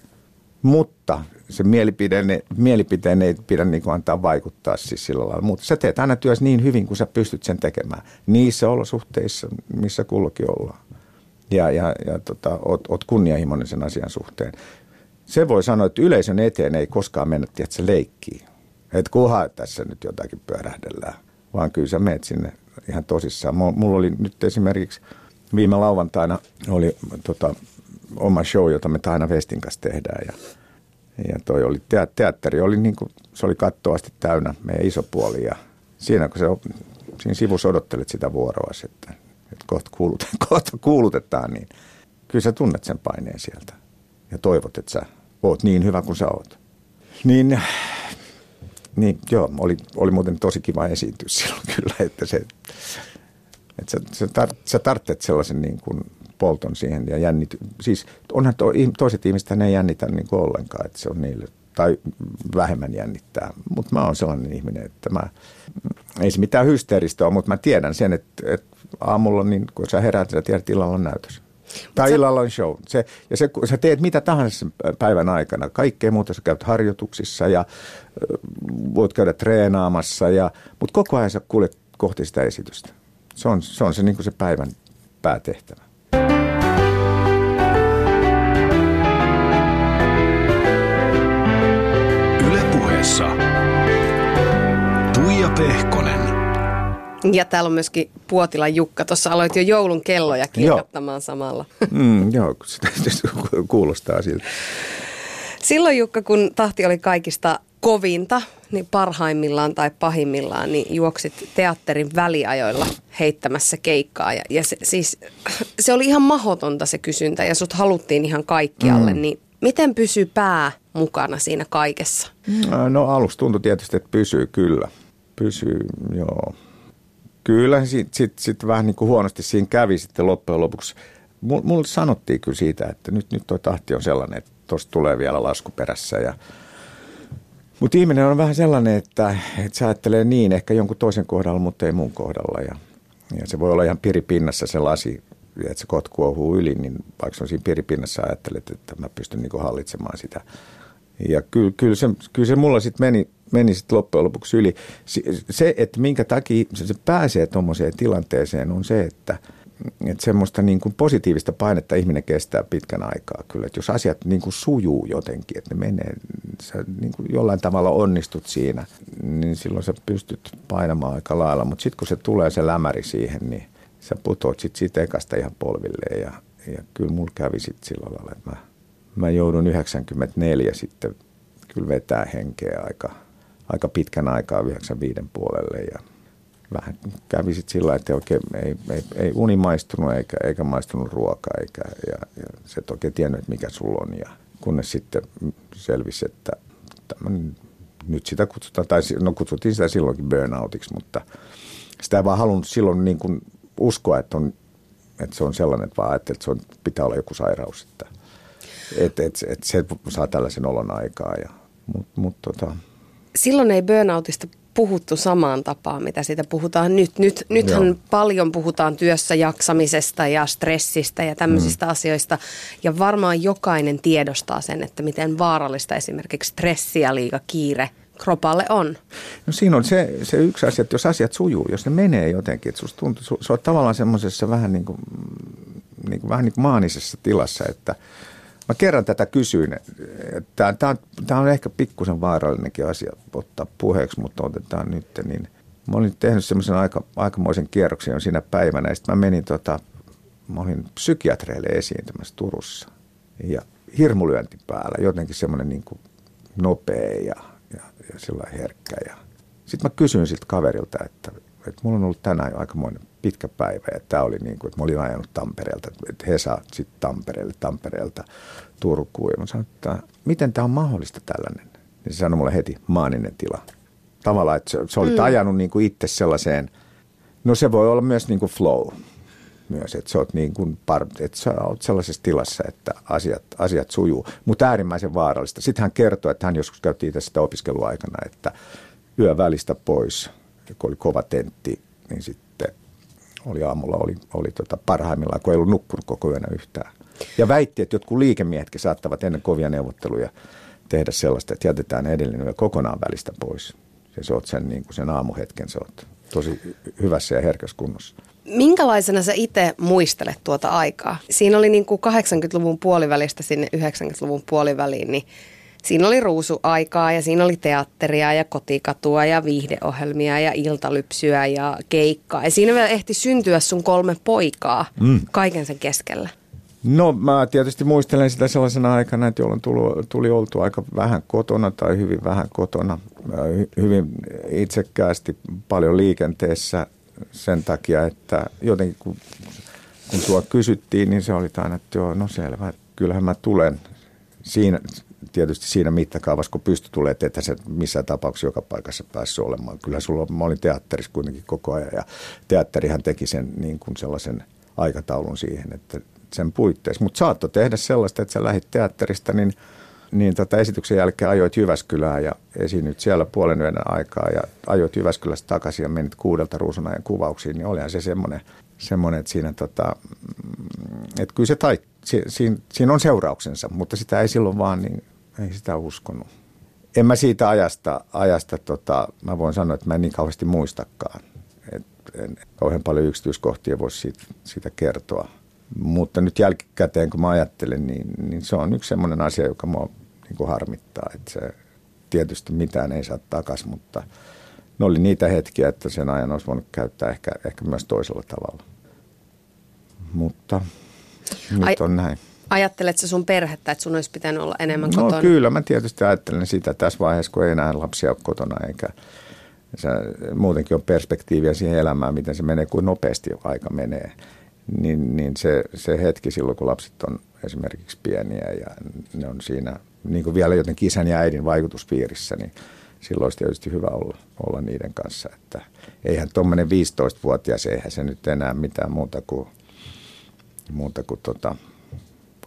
S2: Mutta se mielipiteen, mielipiteen ei pidä niin kuin antaa vaikuttaa siis sillä lailla. Mutta sä teet aina työssä niin hyvin, kuin sä pystyt sen tekemään. Niissä olosuhteissa, missä kullakin ollaan. Ja, ja, ja tota, oot, oot kunnianhimoinen sen asian suhteen. Se voi sanoa, että yleisön eteen ei koskaan mennä, että se leikkii. Että kuha tässä nyt jotakin pyörähdellään. Vaan kyllä sä meet sinne ihan tosissaan. Mulla oli nyt esimerkiksi viime lauantaina oli tota, oma show, jota me aina Vestin kanssa tehdään. Ja, ja toi oli, teatteri oli niin kuin, se oli kattoasti täynnä meidän iso puoli. Ja siinä kun se, siinä sivussa odottelet sitä vuoroa, että, että kohta, kuulutetaan, kohta kuulutetaan, niin kyllä sä tunnet sen paineen sieltä. Ja toivot, että sä oot niin hyvä kuin sä oot. Niin, niin joo, oli, oli muuten tosi kiva esiintyä silloin kyllä, että se, että sä, sä, tar, sä tarvitset sellaisen niin kuin polton siihen ja jännity. Siis onhan to, toiset ihmiset ne ei jännitä niin kuin ollenkaan, että se on niille, tai vähemmän jännittää. Mutta mä oon sellainen ihminen, että mä, ei se mitään hysteeristä ole, mutta mä tiedän sen, että, että aamulla, niin kun sä heräät, sä tiedät, illalla on näytös. Tai sä... illalla on show. Se, ja se, sä teet mitä tahansa päivän aikana. Kaikkea muuta sä käyt harjoituksissa ja voit käydä treenaamassa. Ja, mutta koko ajan sä kuljet kohti sitä esitystä. Se on se, on se, niin kuin se päivän päätehtävä.
S5: Ylepuheessa Tuija Pehkonen.
S1: Ja täällä on myöskin Puotila Jukka. Tuossa aloit jo joulun kelloja kirjoittamaan joo. samalla.
S2: Mm, joo, se kuulostaa siltä.
S1: Silloin Jukka, kun tahti oli kaikista kovinta, niin parhaimmillaan tai pahimmillaan, niin juoksit teatterin väliajoilla heittämässä keikkaa. Ja, ja se, siis, se oli ihan mahotonta se kysyntä ja sut haluttiin ihan kaikkialle. Mm. Niin miten pysyy pää mukana siinä kaikessa?
S2: No aluksi tuntui tietysti, että pysyy kyllä. Pysyy, joo. Kyllä, sitten sit, sit vähän niin kuin huonosti siinä kävi sitten loppujen lopuksi. Mulle sanottiin kyllä siitä, että nyt, nyt tuo tahti on sellainen, että tuosta tulee vielä lasku perässä ja mutta ihminen on vähän sellainen, että, että se ajattelee niin ehkä jonkun toisen kohdalla, mutta ei mun kohdalla. Ja, ja se voi olla ihan piripinnassa se lasi, että se kot kuohuu yli, niin vaikka on siinä piripinnassa ajattelet, että mä pystyn niinku hallitsemaan sitä. Ja kyllä, kyllä, se, kyllä se mulla sitten meni, meni sit loppujen lopuksi yli. Se, että minkä takia se pääsee tuommoiseen tilanteeseen, on se, että – että semmoista niin kuin positiivista painetta ihminen kestää pitkän aikaa kyllä. Että jos asiat niin kuin sujuu jotenkin, että ne menee, sä niin kuin jollain tavalla onnistut siinä, niin silloin sä pystyt painamaan aika lailla. Mutta sitten kun se tulee se lämäri siihen, niin sä putoat sitten siitä ekasta ihan polvilleen. Ja, ja kyllä mulla kävi sitten sillä lailla, että mä, mä joudun 94 sitten kyllä vetää henkeä aika, aika pitkän aikaa 95 puolelle ja – vähän kävi sitten sillä että oikein ei, ei, ei uni maistunut eikä, eikä maistunut ruoka eikä, ja, ja se et oikein tiennyt, että mikä sulla on. Ja kunnes sitten selvisi, että tämän, nyt sitä kutsutaan, tai no kutsuttiin sitä silloinkin burnoutiksi, mutta sitä ei vaan halunnut silloin niin kuin uskoa, että on että se on sellainen, että vaan että se on, pitää olla joku sairaus, että et, et, et se saa tällaisen olon aikaa. Ja, mut, mut, tota,
S1: Silloin ei burnoutista puhuttu samaan tapaan, mitä siitä puhutaan nyt. nyt nythän
S2: Joo.
S1: paljon puhutaan työssä jaksamisesta ja stressistä ja tämmöisistä mm. asioista. Ja varmaan jokainen tiedostaa sen, että miten vaarallista esimerkiksi stressi ja liika kiire kropalle on.
S2: No siinä on se, se yksi asia, että jos asiat sujuu, jos ne menee jotenkin, että susta tuntuu, su, sä oot tavallaan semmoisessa vähän niin kuin, niin kuin, vähän niin kuin maanisessa tilassa, että mä kerran tätä kysyin, että tämä on, tää on ehkä pikkusen vaarallinenkin asia ottaa puheeksi, mutta otetaan nyt, niin mä olin tehnyt semmoisen aika, aikamoisen kierroksen jo siinä päivänä, ja sitten mä menin tota, mä olin psykiatreille esiintymässä Turussa, ja hirmulyönti päällä, jotenkin semmoinen niin nopea ja, ja, ja sillä herkkä. Ja. Sitten mä kysyin siltä kaverilta, että, että mulla on ollut tänään jo aikamoinen pitkä päivä ja tämä oli niin kuin, että mä olin ajanut Tampereelta, että he saa sitten Tampereelle, Tampereelta Turkuun. Ja mä sanoin, että miten tämä on mahdollista tällainen? Ja se sanoi mulle heti maaninen tila. Tavallaan, että sä olit mm. ajanut niin kuin itse sellaiseen, no se voi olla myös niin kuin flow myös, että sä oot, niin kuin par, että sä oot sellaisessa tilassa, että asiat, asiat sujuu, mutta äärimmäisen vaarallista. Sitten hän kertoi, että hän joskus käytti itse sitä opiskeluaikana, että yö välistä pois, kun oli kova tentti, niin sitten oli aamulla oli, oli tota parhaimmillaan, kun ei ollut nukkunut koko yönä yhtään. Ja väitti, että jotkut liikemiehetkin saattavat ennen kovia neuvotteluja tehdä sellaista, että jätetään edellinen yö kokonaan välistä pois. Ja sä oot sen, niin kuin sen aamuhetken, sä oot tosi hyvässä ja herkässä kunnossa.
S1: Minkälaisena sä itse muistelet tuota aikaa? Siinä oli niin kuin 80-luvun puolivälistä sinne 90-luvun puoliväliin, niin siinä oli ruusuaikaa ja siinä oli teatteria ja kotikatua ja viihdeohjelmia ja iltalypsyä ja keikkaa. Ja siinä vielä ehti syntyä sun kolme poikaa mm. kaiken sen keskellä.
S2: No mä tietysti muistelen sitä sellaisena aikana, että jolloin tuli, tuli oltu aika vähän kotona tai hyvin vähän kotona, hy- hyvin itsekkäästi paljon liikenteessä sen takia, että jotenkin kun, kun tuo kysyttiin, niin se oli aina, että joo, no selvä, kyllähän mä tulen siinä, tietysti siinä mittakaavassa, kun pysty tulee, että se missään tapauksessa joka paikassa päässyt olemaan. Kyllä sulla, mä olin teatterissa kuitenkin koko ajan ja teatterihan teki sen niin kuin sellaisen aikataulun siihen, että sen puitteissa. Mutta saattoi tehdä sellaista, että sä lähit teatterista, niin, niin tota esityksen jälkeen ajoit Jyväskylään ja esiinnyt siellä puolen yön aikaa ja ajoit Jyväskylästä takaisin ja menit kuudelta ruusunajan kuvauksiin, niin olihan se semmoinen, semmoinen että siinä tota, että kyllä se tai, si, siinä, siinä on seurauksensa, mutta sitä ei silloin vaan, niin ei sitä uskonut. En mä siitä ajasta, ajasta tota, mä voin sanoa, että mä en niin kauheasti muistakaan. Et en kauhean paljon yksityiskohtia voisi siitä, siitä kertoa. Mutta nyt jälkikäteen, kun mä ajattelen, niin, niin se on yksi sellainen asia, joka mua niin kuin harmittaa. Että se, tietysti mitään ei saa takaisin, mutta ne oli niitä hetkiä, että sen ajan olisi voinut käyttää ehkä, ehkä myös toisella tavalla. Mutta nyt
S1: Ai-
S2: on näin.
S1: Ajattelet sä sun perhettä, että sun olisi pitänyt olla enemmän
S2: No
S1: kotona?
S2: kyllä, mä tietysti ajattelen sitä tässä vaiheessa, kun ei enää lapsia ole kotona eikä se muutenkin on perspektiiviä siihen elämään, miten se menee, kuin nopeasti aika menee. Niin, niin se, se hetki silloin, kun lapset on esimerkiksi pieniä ja ne on siinä niin kuin vielä jotenkin isän ja äidin vaikutuspiirissä, niin silloin olisi tietysti hyvä olla, olla niiden kanssa. Että eihän tuommoinen 15-vuotias, eihän se nyt enää mitään muuta kuin, muuta kuin tota,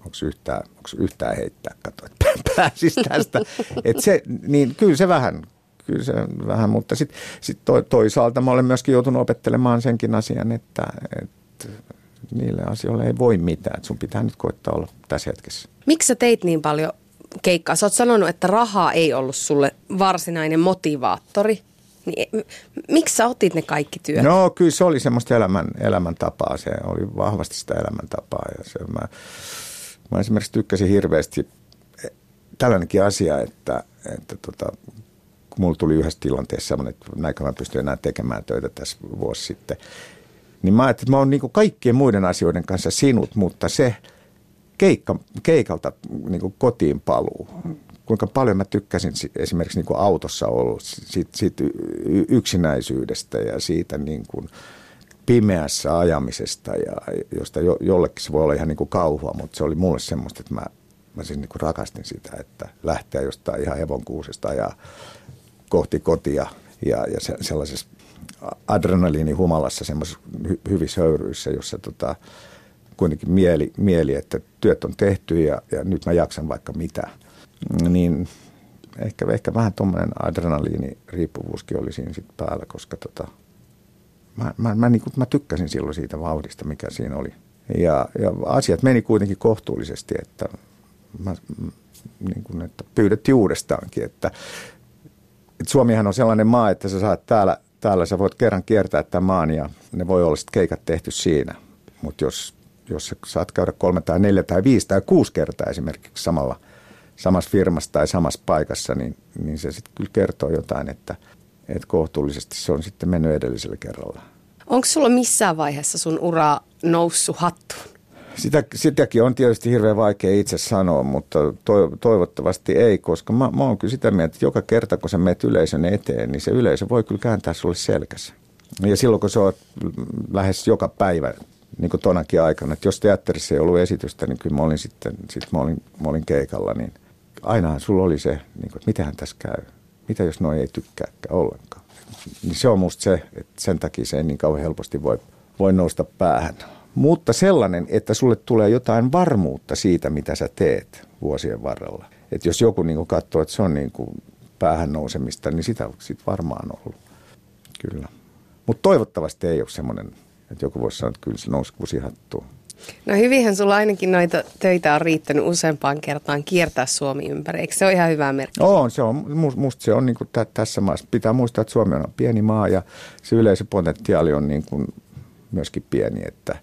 S2: onko yhtään, onko yhtään heittää, kato, että pääsisi tästä. Et se, niin kyllä se vähän, kyllä se vähän, mutta sitten sit to, toisaalta mä olen myöskin joutunut opettelemaan senkin asian, että, että niille asioille ei voi mitään. Että sun pitää nyt koittaa olla tässä hetkessä.
S1: Miksi sä teit niin paljon keikkaa? Sä oot sanonut, että rahaa ei ollut sulle varsinainen motivaattori. Niin, miksi sä otit ne kaikki työt?
S2: No kyllä se oli semmoista elämän, elämäntapaa, se oli vahvasti sitä elämäntapaa ja se, mä, mä esimerkiksi tykkäsin hirveästi tällainenkin asia, että, että tota, kun mulla tuli yhdessä tilanteessa semmoinen, että näinkö mä pystyn enää tekemään töitä tässä vuosi sitten, niin mä ajattelin, että mä oon niin kaikkien muiden asioiden kanssa sinut, mutta se keikka, keikalta niin kotiin paluu, kuinka paljon mä tykkäsin esimerkiksi niin autossa olla siitä, siitä yksinäisyydestä ja siitä niin kuin pimeässä ajamisesta, ja josta jo, jollekin se voi olla ihan niin kuin kauhua, mutta se oli mulle semmoista, että mä, mä siis niin kuin rakastin sitä, että lähteä jostain ihan hevonkuusesta ja kohti kotia ja, ja se, sellaisessa adrenaliinihumalassa semmoisessa hy, hyvissä höyryissä, jossa tota, kuitenkin mieli, mieli, että työt on tehty ja, ja nyt mä jaksan vaikka mitä. Niin ehkä, ehkä vähän tuommoinen adrenaliiniriippuvuuskin oli siinä sitten päällä, koska tota, mä, mä, mä, niin kuin, mä tykkäsin silloin siitä vauhdista, mikä siinä oli. Ja, ja asiat meni kuitenkin kohtuullisesti, että, mä, niin kuin, että pyydettiin uudestaankin, että, että Suomihan on sellainen maa, että sä saat täällä, täällä sä voit kerran kiertää tämän maan ja ne voi olla sitten keikat tehty siinä. Mutta jos, jos sä saat käydä kolme tai neljä tai viisi tai kuusi kertaa esimerkiksi samalla, samassa firmassa tai samassa paikassa, niin, niin se sitten kyllä kertoo jotain, että, että kohtuullisesti se on sitten mennyt edellisellä kerralla.
S1: Onko sulla missään vaiheessa sun uraa noussut hattuun?
S2: Sitä, sitäkin on tietysti hirveän vaikea itse sanoa, mutta toivottavasti ei, koska mä, mä oon kyllä sitä mieltä, että joka kerta kun sä menet yleisön eteen, niin se yleisö voi kyllä kääntää sulle selkässä. Ja silloin kun sä oot lähes joka päivä, niin kuin tonakin aikana, että jos teatterissa ei ollut esitystä, niin kyllä mä olin sitten, sit mä olin, mä olin keikalla, niin ainahan sulla oli se, niin kuin, että mitähän tässä käy, mitä jos noi ei tykkääkään ollenkaan. Niin se on musta se, että sen takia se ei niin kauhean helposti voi, voi nousta päähän. Mutta sellainen, että sulle tulee jotain varmuutta siitä, mitä sä teet vuosien varrella. Että jos joku niin katsoo, että se on niin päähän nousemista, niin sitä sit varmaan ollut. Kyllä. Mutta toivottavasti ei ole semmoinen, että joku voisi sanoa, että kyllä se nousi kusihattuun.
S1: No hyvinhän sulla ainakin noita töitä on riittänyt useampaan kertaan kiertää Suomi ympäri. Eikö se ole ihan hyvä merkki?
S2: On, se on. Musta se on niin kuin tä- tässä maassa. Pitää muistaa, että Suomi on pieni maa ja se yleisöpotentiaali on niin kuin myöskin pieni, että,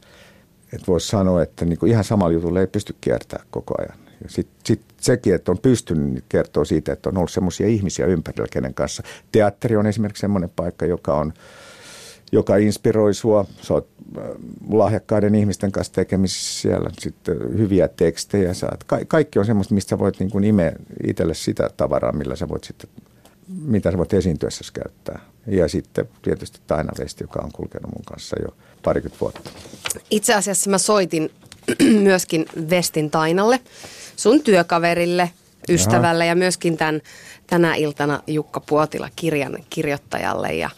S2: että voisi sanoa, että niin kuin ihan samalla jutulla ei pysty kiertämään koko ajan. Ja sitten sit sekin, että on pystynyt, niin kertoo siitä, että on ollut sellaisia ihmisiä ympärillä, kenen kanssa. Teatteri on esimerkiksi sellainen paikka, joka on – joka inspiroi sua. Sä oot lahjakkaiden ihmisten kanssa tekemisissä siellä, sitten hyviä tekstejä saat. Ka- kaikki on semmoista, mistä voit niin kuin imeä itselle sitä tavaraa, millä sä voit sitten, mitä sä voit esiintyessä käyttää. Ja sitten tietysti Taina Vesti, joka on kulkenut mun kanssa jo parikymmentä vuotta.
S1: Itse asiassa mä soitin myöskin Vestin Tainalle, sun työkaverille, ystävälle Jaha. ja myöskin tämän tänä iltana Jukka Puotila kirjan kirjoittajalle. Ja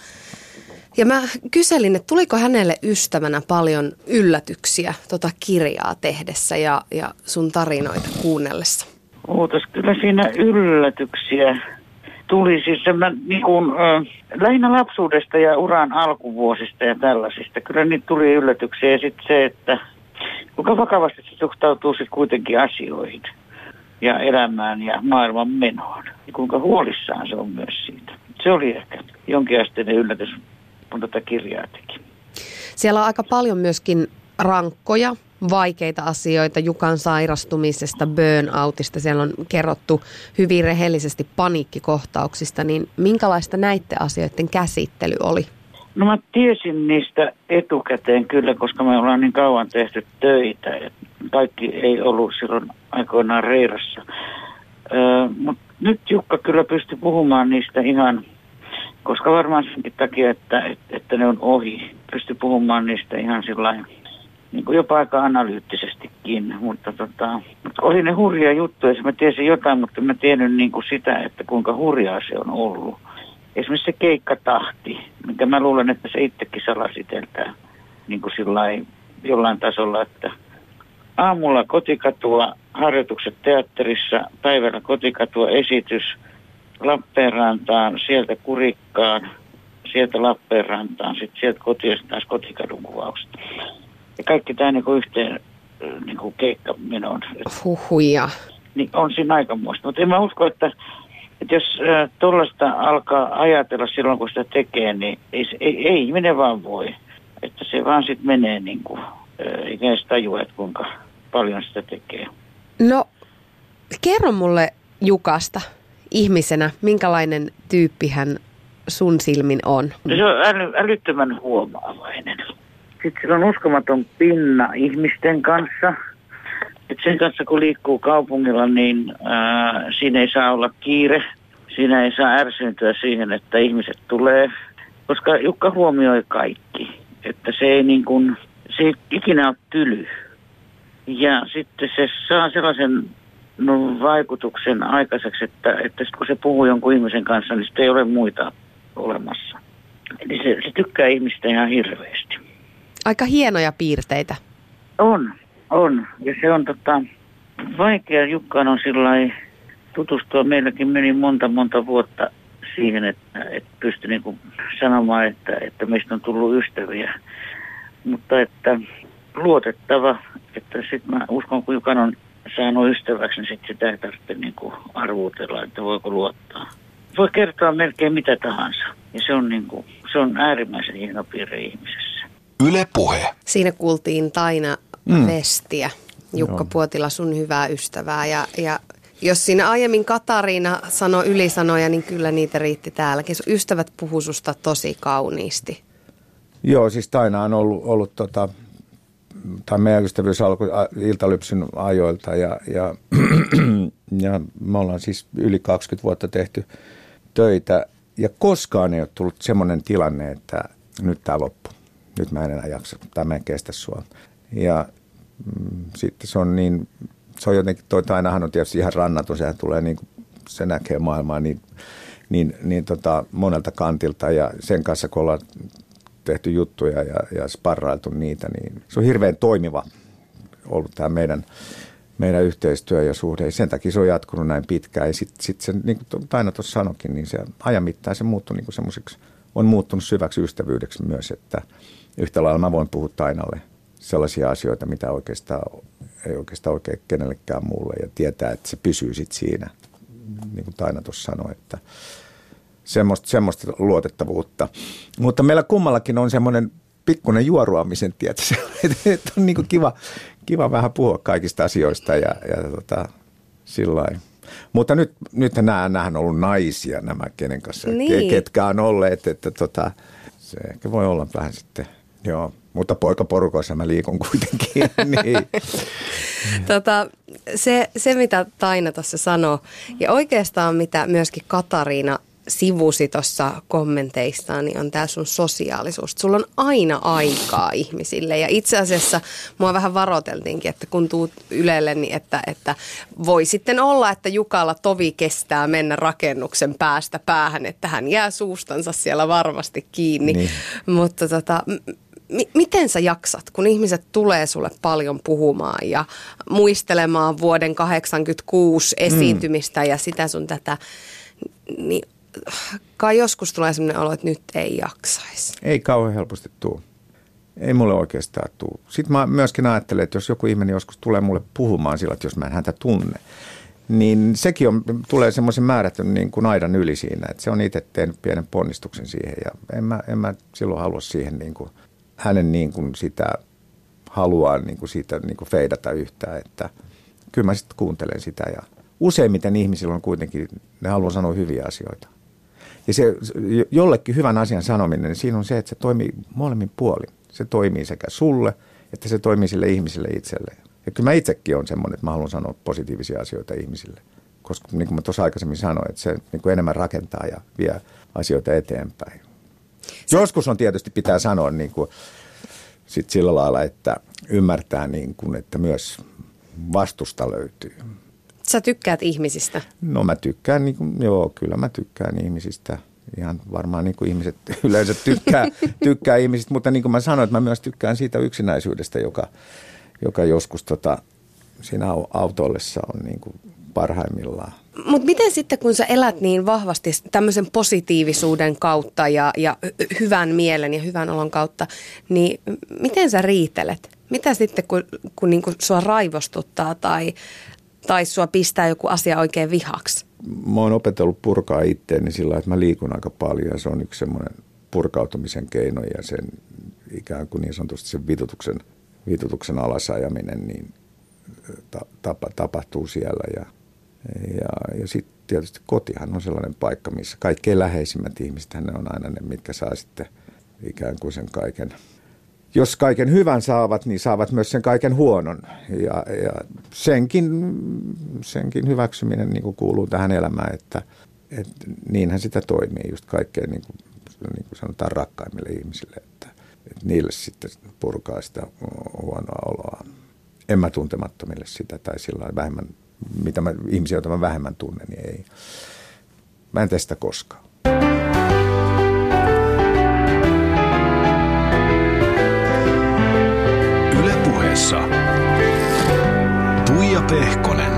S1: ja mä kyselin, että tuliko hänelle ystävänä paljon yllätyksiä tota kirjaa tehdessä ja, ja sun tarinoita kuunnellessa?
S6: Ootas, kyllä siinä yllätyksiä tuli siis mä, niin kuin, äh, lähinnä lapsuudesta ja uran alkuvuosista ja tällaisista. Kyllä niitä tuli yllätyksiä ja sitten se, että kuinka vakavasti se suhtautuu sitten kuitenkin asioihin ja elämään ja maailman menoon. Ja kuinka huolissaan se on myös siitä. Se oli ehkä jonkinasteinen yllätys kun tätä kirjaa teki.
S1: Siellä on aika paljon myöskin rankkoja, vaikeita asioita Jukan sairastumisesta, burnoutista. Siellä on kerrottu hyvin rehellisesti paniikkikohtauksista, niin minkälaista näiden asioiden käsittely oli?
S6: No mä tiesin niistä etukäteen kyllä, koska me ollaan niin kauan tehty töitä. Kaikki ei ollut silloin aikoinaan reirassa. Öö, Mutta nyt Jukka kyllä pystyi puhumaan niistä ihan koska varmaan senkin takia, että, että ne on ohi. Pysty puhumaan niistä ihan sillä niin kuin jopa aika analyyttisestikin, mutta tota, oli ne hurjia juttuja, mä tiesin jotain, mutta mä tiennyt niin kuin sitä, että kuinka hurjaa se on ollut. Esimerkiksi se keikkatahti, minkä mä luulen, että se itsekin salasiteltää niin kuin sillain, jollain tasolla, että aamulla kotikatua, harjoitukset teatterissa, päivällä kotikatua, esitys – Lappeenrantaan, sieltä Kurikkaan, sieltä Lappeenrantaan, sitten sieltä kotiin taas kotikadun kuvaukset. Ja kaikki tämä niinku yhteen niinku keikkamenoon.
S1: Huhuja.
S6: Niin on siinä aikamoista. Mutta en mä usko, että, että jos äh, tuollaista alkaa ajatella silloin, kun sitä tekee, niin ei, ei, ei ihminen vaan voi. Että se vaan sitten menee niin kuin, äh, ikään tajua, että kuinka paljon sitä tekee.
S1: No, kerro mulle Jukasta ihmisenä, minkälainen tyyppi hän sun silmin on?
S6: Se on äly, älyttömän huomaavainen. Sitten sillä on uskomaton pinna ihmisten kanssa. Et sen kanssa kun liikkuu kaupungilla, niin ää, siinä ei saa olla kiire. Siinä ei saa ärsyyntyä siihen, että ihmiset tulee. Koska Jukka huomioi kaikki. Että se ei, niin kuin, se ei ikinä ole tyly. Ja sitten se saa sellaisen no, vaikutuksen aikaiseksi, että, että sit kun se puhuu jonkun ihmisen kanssa, niin sitten ei ole muita olemassa. Eli se, se tykkää ihmistä ihan hirveästi.
S1: Aika hienoja piirteitä.
S6: On. On, ja se on tota, vaikea. Jukkaan on sillä tutustua. Meilläkin meni monta monta vuotta siihen, että, että pystyi niin sanomaan, että, että meistä on tullut ystäviä. Mutta että luotettava, että sitten mä uskon, kun Jukan on saanut ystäväksi, niin sitten sitä ei tarvitse niin kuin arvuutella, että voiko luottaa. Voi kertoa melkein mitä tahansa. Ja se on, niin kuin, se on äärimmäisen hieno piirre ihmisessä.
S5: Yle Puhe.
S1: Siinä kuultiin Taina mm. Vestiä, Jukka Joo. Puotila, sun hyvää ystävää. Ja, ja jos siinä aiemmin Katariina sanoi ylisanoja, niin kyllä niitä riitti täälläkin. Ystävät puhuu susta tosi kauniisti.
S2: Joo, siis Taina on ollut, ollut tota, tai meidän ystävyys alkoi Iltalypsyn ajoilta ja, ja, ja me ollaan siis yli 20 vuotta tehty töitä ja koskaan ei ole tullut semmoinen tilanne, että nyt tämä loppu. Nyt mä en enää jaksa tai mä en kestä sua. Ja mm, sitten se on niin, se on jotenkin, toi Tainahan on tietysti ihan rannaton, sehän tulee niin kuin, se näkee maailmaa niin, niin, niin tota, monelta kantilta ja sen kanssa kun ollaan tehty juttuja ja, ja sparrailtu niitä, niin se on hirveän toimiva ollut tämä meidän, meidän yhteistyö ja suhde. Sen takia se on jatkunut näin pitkään. Ja sitten sit se, niin kuin Taina tuossa sanokin, niin se ajan mittaan se muuttui niin semmoiseksi, on muuttunut syväksi ystävyydeksi myös, että yhtä lailla mä voin puhua Tainalle sellaisia asioita, mitä oikeastaan ei oikeastaan oikein kenellekään muulle ja tietää, että se pysyy sitten siinä, niin kuin Taina tuossa sanoi, että semmoista, semmoista luotettavuutta. Mutta meillä kummallakin on semmoinen pikkuinen juoruamisen tietä, että on niin kiva, kiva vähän puhua kaikista asioista ja, ja tota, sillä Mutta nyt, nyt nämä, nämä on ollut naisia nämä, kenen kanssa, niin. ketkä on olleet, että tota, se ehkä voi olla vähän sitten, joo, mutta poikaporukoissa mä liikun kuitenkin. niin.
S1: tota, se, se, mitä Taina tuossa sanoi, ja oikeastaan mitä myöskin Katariina sivusi tuossa kommenteissaan, niin on tämä sun sosiaalisuus. Sulla on aina aikaa ihmisille ja itse asiassa mua vähän varoteltiinkin, että kun tuut Ylelle, niin että, että voi sitten olla, että Jukalla tovi kestää mennä rakennuksen päästä päähän, että hän jää suustansa siellä varmasti kiinni. Niin. Mutta tota, m- miten sä jaksat, kun ihmiset tulee sulle paljon puhumaan ja muistelemaan vuoden 86 esiintymistä mm. ja sitä sun tätä, niin kai joskus tulee sellainen olo, että nyt ei jaksaisi.
S2: Ei kauhean helposti tule. Ei mulle oikeastaan tule. Sitten mä myöskin ajattelen, että jos joku ihminen joskus tulee mulle puhumaan sillä, että jos mä en häntä tunne, niin sekin on, tulee semmoisen määrätyn niin kuin aidan yli siinä, että se on itse tehnyt pienen ponnistuksen siihen ja en mä, en mä silloin halua siihen niin kuin, hänen niin kuin sitä haluaa niin kuin siitä niin kuin feidata yhtään, että kyllä mä sitten kuuntelen sitä ja useimmiten ihmisillä on kuitenkin, ne haluaa sanoa hyviä asioita. Ja se jollekin hyvän asian sanominen, niin siinä on se, että se toimii molemmin puolin. Se toimii sekä sulle, että se toimii sille ihmiselle itselleen. Ja kyllä mä itsekin olen semmoinen, että mä haluan sanoa positiivisia asioita ihmisille. Koska niin kuin mä tuossa aikaisemmin sanoin, että se niin kuin enemmän rakentaa ja vie asioita eteenpäin. Se... Joskus on tietysti pitää sanoa niin kuin, sit sillä lailla, että ymmärtää, niin kuin, että myös vastusta löytyy.
S1: Sä tykkäät ihmisistä?
S2: No mä tykkään, niin kuin, joo, kyllä mä tykkään ihmisistä. Ihan varmaan niin kuin ihmiset yleensä tykkää, tykkää ihmisistä, mutta niin kuin mä sanoin, että mä myös tykkään siitä yksinäisyydestä, joka, joka joskus tota, siinä autollessa on niin kuin parhaimmillaan.
S1: Mutta miten sitten, kun sä elät niin vahvasti tämmöisen positiivisuuden kautta ja, ja hyvän mielen ja hyvän olon kautta, niin miten sä riitelet? Mitä sitten, kun, kun niinku sua raivostuttaa tai, tai sua pistää joku asia oikein vihaksi?
S2: Mä oon opetellut purkaa itteeni sillä että mä liikun aika paljon ja se on yksi semmoinen purkautumisen keino ja sen ikään kuin niin sanotusti sen vitutuksen, vitutuksen alasajaminen niin tapa, tapahtuu siellä ja, ja, ja sitten tietysti kotihan on sellainen paikka, missä kaikkein läheisimmät ihmiset, ne on aina ne, mitkä saa sitten ikään kuin sen kaiken – jos kaiken hyvän saavat, niin saavat myös sen kaiken huonon. Ja, ja senkin, senkin hyväksyminen niin kuin kuuluu tähän elämään, että, että niinhän sitä toimii just kaikkein niin kuin, niin kuin sanotaan rakkaimmille ihmisille, että, että niille sitten purkaa sitä huonoa oloa. En mä tuntemattomille sitä tai sillä vähemmän, mitä mä, ihmisiä, joita mä vähemmän tunnen, niin ei. Mä en tee sitä koskaan.
S5: Puheessa. Maija Pehkonen.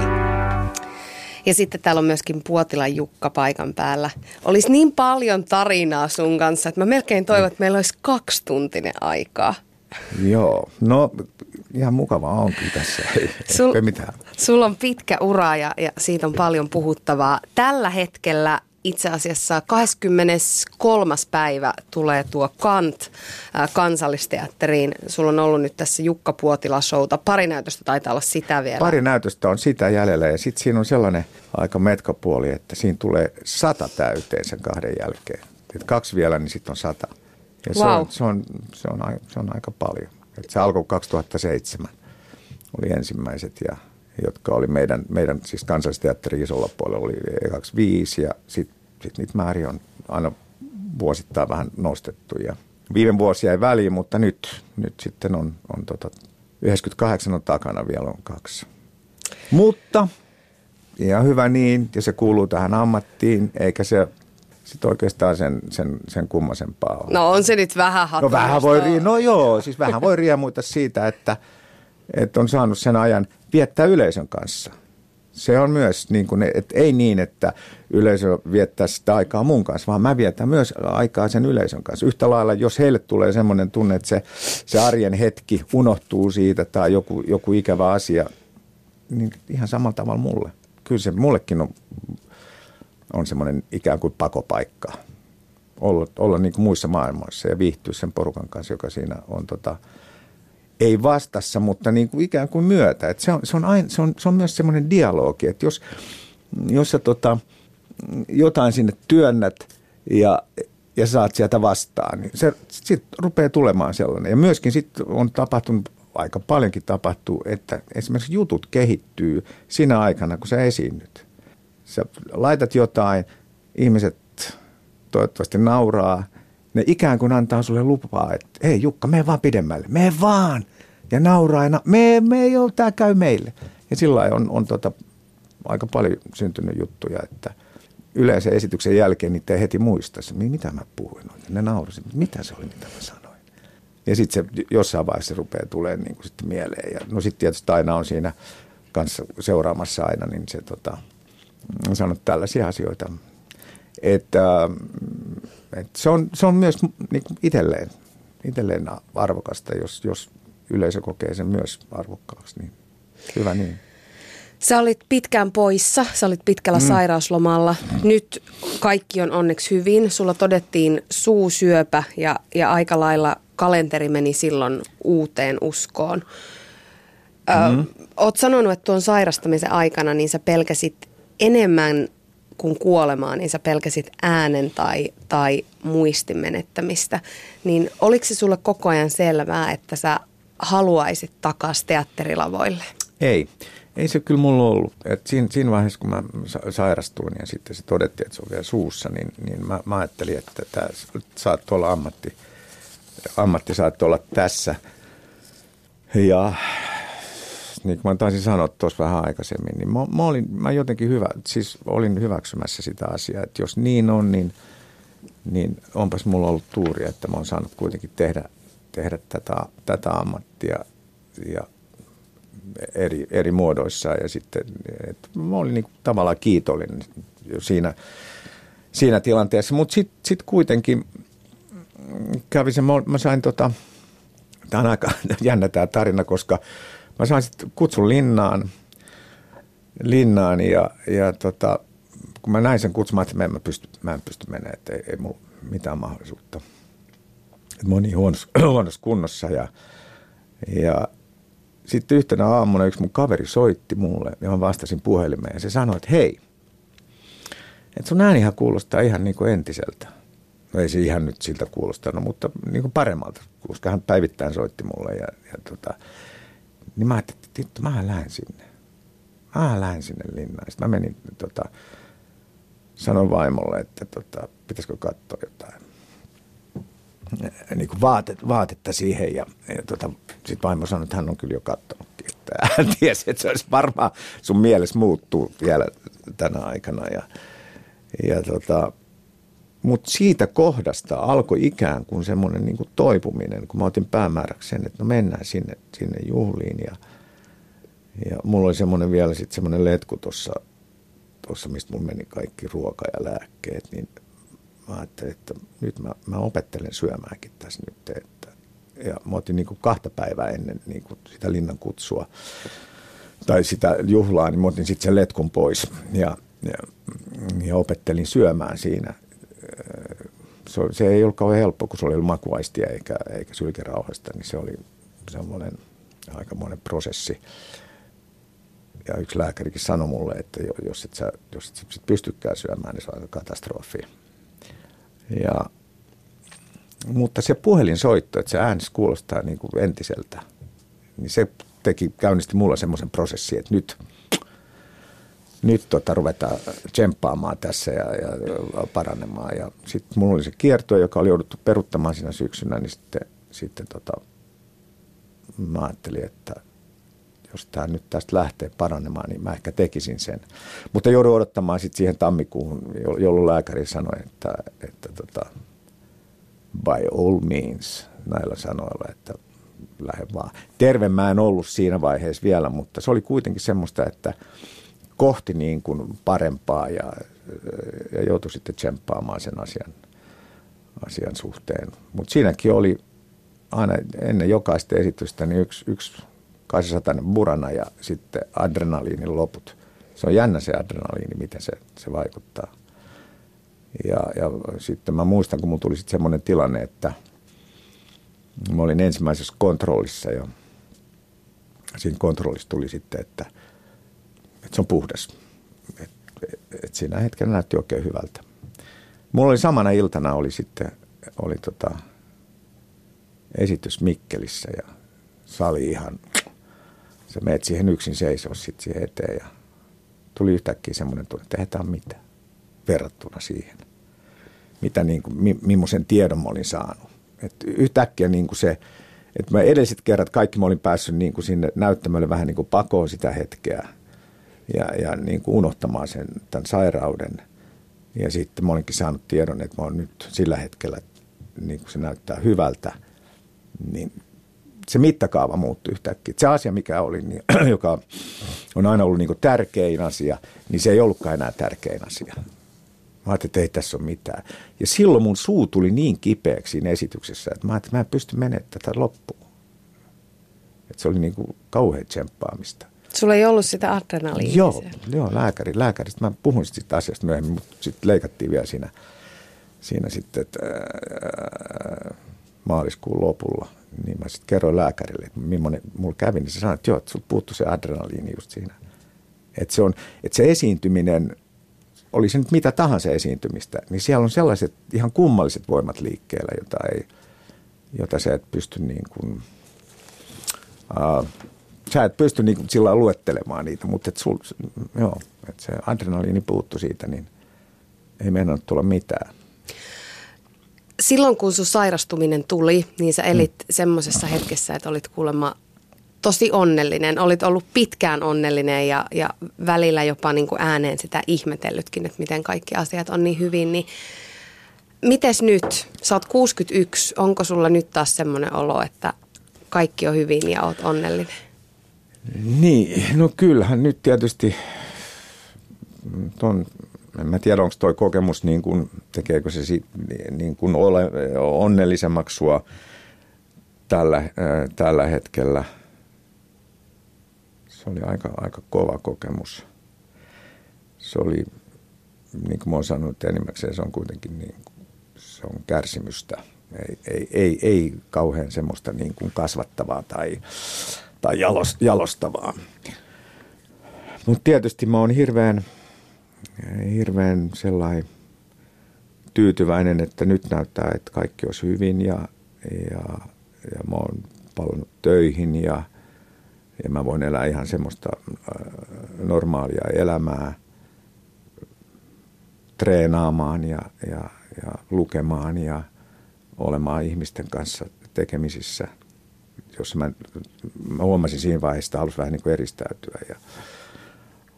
S1: Ja sitten täällä on myöskin Puotilan Jukka paikan päällä. Olisi niin paljon tarinaa sun kanssa, että mä melkein toivon, että meillä olisi kaksituntinen aikaa.
S2: Joo, no ihan mukavaa onkin tässä, ei,
S1: Sul-
S2: ei mitään.
S1: Sulla on pitkä ura ja, ja siitä on paljon puhuttavaa. Tällä hetkellä itse asiassa 23. päivä tulee tuo Kant äh, kansallisteatteriin. Sulla on ollut nyt tässä Jukka Puotila showta. Pari näytöstä taitaa olla sitä vielä.
S2: Pari näytöstä on sitä jäljellä ja sitten siinä on sellainen aika metkapuoli, että siinä tulee sata täyteen sen kahden jälkeen. Et kaksi vielä, niin sitten on sata. Ja se,
S1: Wow.
S2: on, se, on, se, on, se on aika paljon. Et se alkoi 2007, oli ensimmäiset, ja, jotka oli meidän, meidän siis kansallisteatterin isolla puolella oli ekaksi viisi ja sitten sit niitä määriä on aina vuosittain vähän nostettu. Ja viime vuosi jäi väliin, mutta nyt, nyt sitten on, on tota, 98 on takana vielä on kaksi. Mutta ihan hyvä niin, ja se kuuluu tähän ammattiin, eikä se sitten oikeastaan sen, sen, sen kummasempaa ole.
S1: No on se nyt vähän
S2: No vähän voi, ri- no joo, siis vähän voi riemuita siitä, että, että on saanut sen ajan viettää yleisön kanssa. Se on myös, niin kuin, että ei niin, että yleisö viettää sitä aikaa mun kanssa, vaan mä vietän myös aikaa sen yleisön kanssa. Yhtä lailla, jos heille tulee semmoinen tunne, että se, se arjen hetki unohtuu siitä tai joku, joku ikävä asia, niin ihan samalla tavalla mulle. Kyllä se mullekin on, on semmoinen ikään kuin pakopaikka olla, olla niin kuin muissa maailmoissa ja viihtyä sen porukan kanssa, joka siinä on tota, ei vastassa, mutta niin kuin ikään kuin myötä. Et se, on, se, on aina, se, on, se on myös semmoinen dialogi, että jos, jos sä tota, jotain sinne työnnät ja, ja saat sieltä vastaan, niin se sitten rupeaa tulemaan sellainen. Ja myöskin sitten on tapahtunut, aika paljonkin tapahtuu, että esimerkiksi jutut kehittyy siinä aikana, kun sä esiinnyt. Sä laitat jotain, ihmiset toivottavasti nauraa. Ne ikään kuin antaa sulle lupaa, että hei Jukka, mene vaan pidemmälle. Mene vaan. Ja nauraa aina, me, me ei ole, tämä käy meille. Ja sillä on, on tota, aika paljon syntynyt juttuja, että yleensä esityksen jälkeen niitä ei heti muista, mitä mä puhuin. Ne naurasivat, mitä se oli, mitä mä sanoin. Ja sitten se jossain vaiheessa rupeaa tulemaan niin sitten mieleen. Ja, no sitten tietysti aina on siinä kanssa seuraamassa aina, niin se tota, on sanonut tällaisia asioita. Että, että se, on, se on myös niin kuin itselleen, itselleen arvokasta, jos, jos yleisö kokee sen myös arvokkaaksi, niin hyvä niin.
S1: Sä olit pitkään poissa, sä olit pitkällä mm. sairauslomalla. Nyt kaikki on onneksi hyvin. Sulla todettiin suusyöpä ja, ja aika lailla kalenteri meni silloin uuteen uskoon. Mm. Ö, oot sanonut, että tuon sairastamisen aikana niin sä pelkäsit enemmän kuin kuolemaa, niin sä pelkäsit äänen tai, tai muistin menettämistä. Niin oliko se sulle koko ajan selvää, että sä haluaisit takaisin teatterilavoille?
S2: Ei. Ei se kyllä mulla ollut. Et siinä, siinä vaiheessa, kun mä sa- sairastuin ja sitten se todettiin, että se on vielä suussa, niin, niin mä, mä ajattelin, että tämä saat olla ammatti, ammatti saat olla tässä. Ja niin kuin mä taisin sanoa tuossa vähän aikaisemmin, niin mä, mä, olin, mä jotenkin hyvä, siis olin hyväksymässä sitä asiaa, että jos niin on, niin, niin onpas mulla ollut tuuri, että mä oon saanut kuitenkin tehdä, tehdä tätä, tätä ammattia ja eri, eri muodoissa ja sitten että mä olin niin kuin tavallaan kiitollinen siinä, siinä tilanteessa, mutta sitten sit kuitenkin kävi se, mä, mä sain tota, tämä on aika jännä tämä tarina, koska mä sain sitten kutsun linnaan, linnaan ja, ja tota, kun mä näin sen kutsun, mä että mä en pysty, mä en pysty menemään, että ei, ei mulla mitään mahdollisuutta. Että mä oon niin huonossa, huonossa kunnossa ja, ja sitten yhtenä aamuna yksi mun kaveri soitti mulle ja mä vastasin puhelimeen ja se sanoi, että hei, että sun äänihän kuulostaa ihan niin kuin entiseltä. No ei se ihan nyt siltä kuulostanut, mutta niin kuin paremmalta, koska hän päivittäin soitti mulle ja, ja tota, niin mä ajattelin, että vittu, mä lähden sinne. Mä lähden sinne linnaan. Sitten mä menin, tota, sanoin vaimolle, että tota, pitäisikö katsoa jotain niin kuin vaatet, vaatetta siihen. Ja, ja tota, sitten vaimo sanoi, että hän on kyllä jo katsonutkin. Että hän tiesi, että se olisi varmaan sun mielessä muuttuu vielä tänä aikana. Ja, ja tota, mutta siitä kohdasta alkoi ikään kuin semmoinen niin kuin toipuminen, kun mä otin päämääräksi sen, että no mennään sinne, sinne juhliin. Ja, Ja mulla oli semmoinen vielä sitten semmoinen letku tuossa, tossa, mistä mun meni kaikki ruoka ja lääkkeet, niin mä ajattelin, että nyt mä, mä opettelen syömäänkin tässä nyt. Että, ja mä otin niin kuin kahta päivää ennen niin kuin sitä linnan kutsua tai sitä juhlaa, niin mä otin sitten sen letkun pois ja, ja, ja opettelin syömään siinä. Se, se ei ollut kauhean helppo, kun se oli makuaistia eikä, eikä sylkerauhasta, niin se oli semmoinen aikamoinen prosessi. Ja yksi lääkärikin sanoi mulle, että jos et sä, jos et sä sit pystykään syömään, niin se on katastrofi. Ja, mutta se puhelinsoitto, että se ääni kuulostaa niin kuin entiseltä, niin se teki, käynnisti mulla semmoisen prosessin, että nyt, nyt tota, ruvetaan tsemppaamaan tässä ja, ja parannemaan. Ja sitten mulla oli se kierto, joka oli jouduttu peruttamaan siinä syksynä, niin sitten, sitten tota, mä ajattelin, että jos tämä nyt tästä lähtee paranemaan, niin mä ehkä tekisin sen. Mutta joudun odottamaan sitten siihen tammikuuhun, jolloin lääkäri sanoi, että, että tota, by all means näillä sanoilla, että lähde vaan. Terve mä en ollut siinä vaiheessa vielä, mutta se oli kuitenkin semmoista, että kohti niin kuin parempaa ja, ja joutui sitten tsemppaamaan sen asian, asian suhteen. Mutta siinäkin oli aina ennen jokaista esitystä niin yksi, yksi 800 burana ja sitten adrenaliinin loput. Se on jännä se adrenaliini, miten se, se vaikuttaa. Ja, ja sitten mä muistan, kun mulla tuli sitten semmoinen tilanne, että mä olin ensimmäisessä kontrollissa ja siinä kontrollissa tuli sitten, että, että se on puhdas. Et, et siinä hetkellä näytti oikein hyvältä. Mulla oli samana iltana oli sitten oli tota, esitys Mikkelissä ja sali ihan, se meet siihen yksin seisoo sitten siihen eteen ja tuli yhtäkkiä semmoinen tunne, että tämä mitään verrattuna siihen, mitä niin kuin, mi, tiedon mä olin saanut. Et yhtäkkiä niin kuin se, että mä edelliset kerrat kaikki mä olin päässyt niin kuin sinne näyttämölle vähän niin kuin pakoon sitä hetkeä ja, ja niin kuin unohtamaan sen, tämän sairauden. Ja sitten mä olinkin saanut tiedon, että mä oon nyt sillä hetkellä, niin kuin se näyttää hyvältä – niin se mittakaava muuttui yhtäkkiä. Se asia, mikä oli, niin, joka on aina ollut niin tärkein asia, niin se ei ollutkaan enää tärkein asia. Mä ajattelin, että ei tässä ole mitään. Ja silloin mun suu tuli niin kipeäksi siinä esityksessä, että mä ajattelin, että mä en pysty menemään tätä loppuun. Että se oli niin kuin kauhean tsemppaamista.
S1: Sulla ei ollut sitä adrenaliinia
S2: Joo, joo lääkäri, lääkäristä. Mä puhuin siitä asiasta myöhemmin, mutta sitten leikattiin vielä siinä, siinä sitten, että ää, maaliskuun lopulla, niin mä sitten kerroin lääkärille, että millainen mulla kävi, niin se sanoi, että joo, että sulta puuttuu se adrenaliini just siinä. Että se, on, että se esiintyminen, oli se nyt mitä tahansa esiintymistä, niin siellä on sellaiset ihan kummalliset voimat liikkeellä, jota, ei, jota sä et pysty niin kuin, uh, sä et pysty niin kuin sillä luettelemaan niitä, mutta et sul, joo, että se adrenaliini puuttu siitä, niin ei mennä tulla mitään
S1: silloin kun sun sairastuminen tuli, niin sä elit mm. semmoisessa hetkessä, että olit kuulemma tosi onnellinen. Olit ollut pitkään onnellinen ja, ja välillä jopa niin kuin ääneen sitä ihmetellytkin, että miten kaikki asiat on niin hyvin. Niin mites nyt? Sä oot 61. Onko sulla nyt taas semmoinen olo, että kaikki on hyvin ja oot onnellinen?
S2: Niin, no kyllähän nyt tietysti ton en mä tiedä, onko toi kokemus, niin kuin, tekeekö se sit, niin kuin ole onnellisemmaksi sua tällä, äh, tällä hetkellä. Se oli aika, aika kova kokemus. Se oli, niin kuin mä oon sanonut enimmäkseen, se on kuitenkin niin, se on kärsimystä. Ei, ei, ei, ei kauhean semmoista niin kuin kasvattavaa tai, tai jalostavaa. Mutta tietysti mä oon hirveän hirveän sellainen tyytyväinen, että nyt näyttää, että kaikki olisi hyvin ja, ja, ja mä oon palannut töihin ja, ja mä voin elää ihan semmoista äh, normaalia elämää treenaamaan ja, ja, ja lukemaan ja olemaan ihmisten kanssa tekemisissä, jos mä, mä huomasin siinä vaiheessa, että halusi vähän niin kuin eristäytyä ja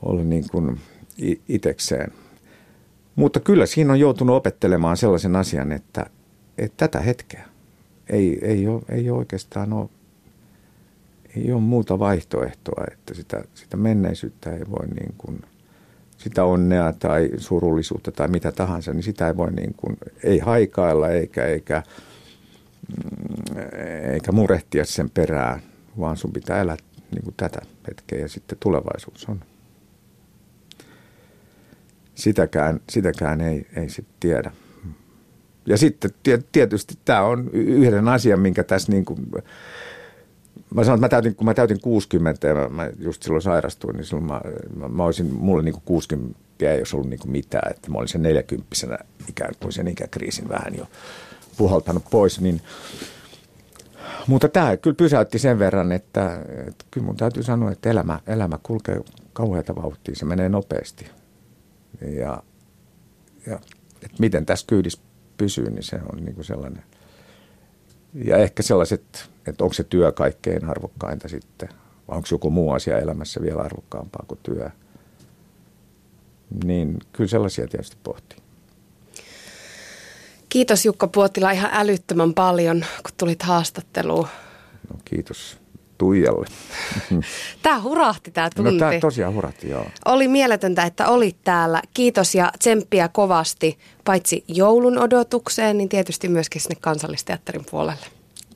S2: olla niin kuin itekseen. Mutta kyllä siinä on joutunut opettelemaan sellaisen asian, että, että tätä hetkeä ei, ei, ole, ei ole oikeastaan ole, ei ole muuta vaihtoehtoa, että sitä, sitä menneisyyttä ei voi niin kuin, sitä onnea tai surullisuutta tai mitä tahansa, niin sitä ei voi niin kuin, ei haikailla eikä, eikä, mm, eikä murehtia sen perään, vaan sun pitää elää niin kuin tätä hetkeä ja sitten tulevaisuus on. Sitäkään, sitäkään ei, ei sitten tiedä. Ja sitten tietysti tämä on yhden asian, minkä tässä niin kuin, mä sanon, että mä täytin, kun mä täytin 60 ja mä, just silloin sairastuin, niin silloin mä, mä, mä olisin, mulle niin kuin 60 ei olisi ollut niin kuin mitään, että mä olin sen 40 ikään kuin sen ikäkriisin vähän jo puhaltanut pois, niin mutta tämä kyllä pysäytti sen verran, että, että kyllä mun täytyy sanoa, että elämä, elämä kulkee kauheata vauhtia, se menee nopeasti. Ja, ja että miten tässä kyydissä pysyy, niin se on niin kuin sellainen. Ja ehkä sellaiset, että onko se työ kaikkein arvokkainta sitten, vai onko joku muu asia elämässä vielä arvokkaampaa kuin työ. Niin kyllä sellaisia tietysti pohtii.
S1: Kiitos Jukka Puotila ihan älyttömän paljon, kun tulit haastatteluun.
S2: No kiitos Tuijalle.
S1: Tämä hurahti tämä tunti.
S2: No tämä tosiaan hurahti, joo.
S1: Oli mieletöntä, että olit täällä. Kiitos ja tsemppiä kovasti, paitsi joulun odotukseen, niin tietysti myöskin sinne kansallisteatterin puolelle.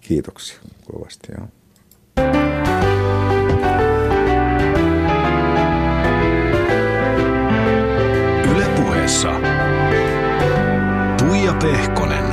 S2: Kiitoksia kovasti, joo. ustedes con él.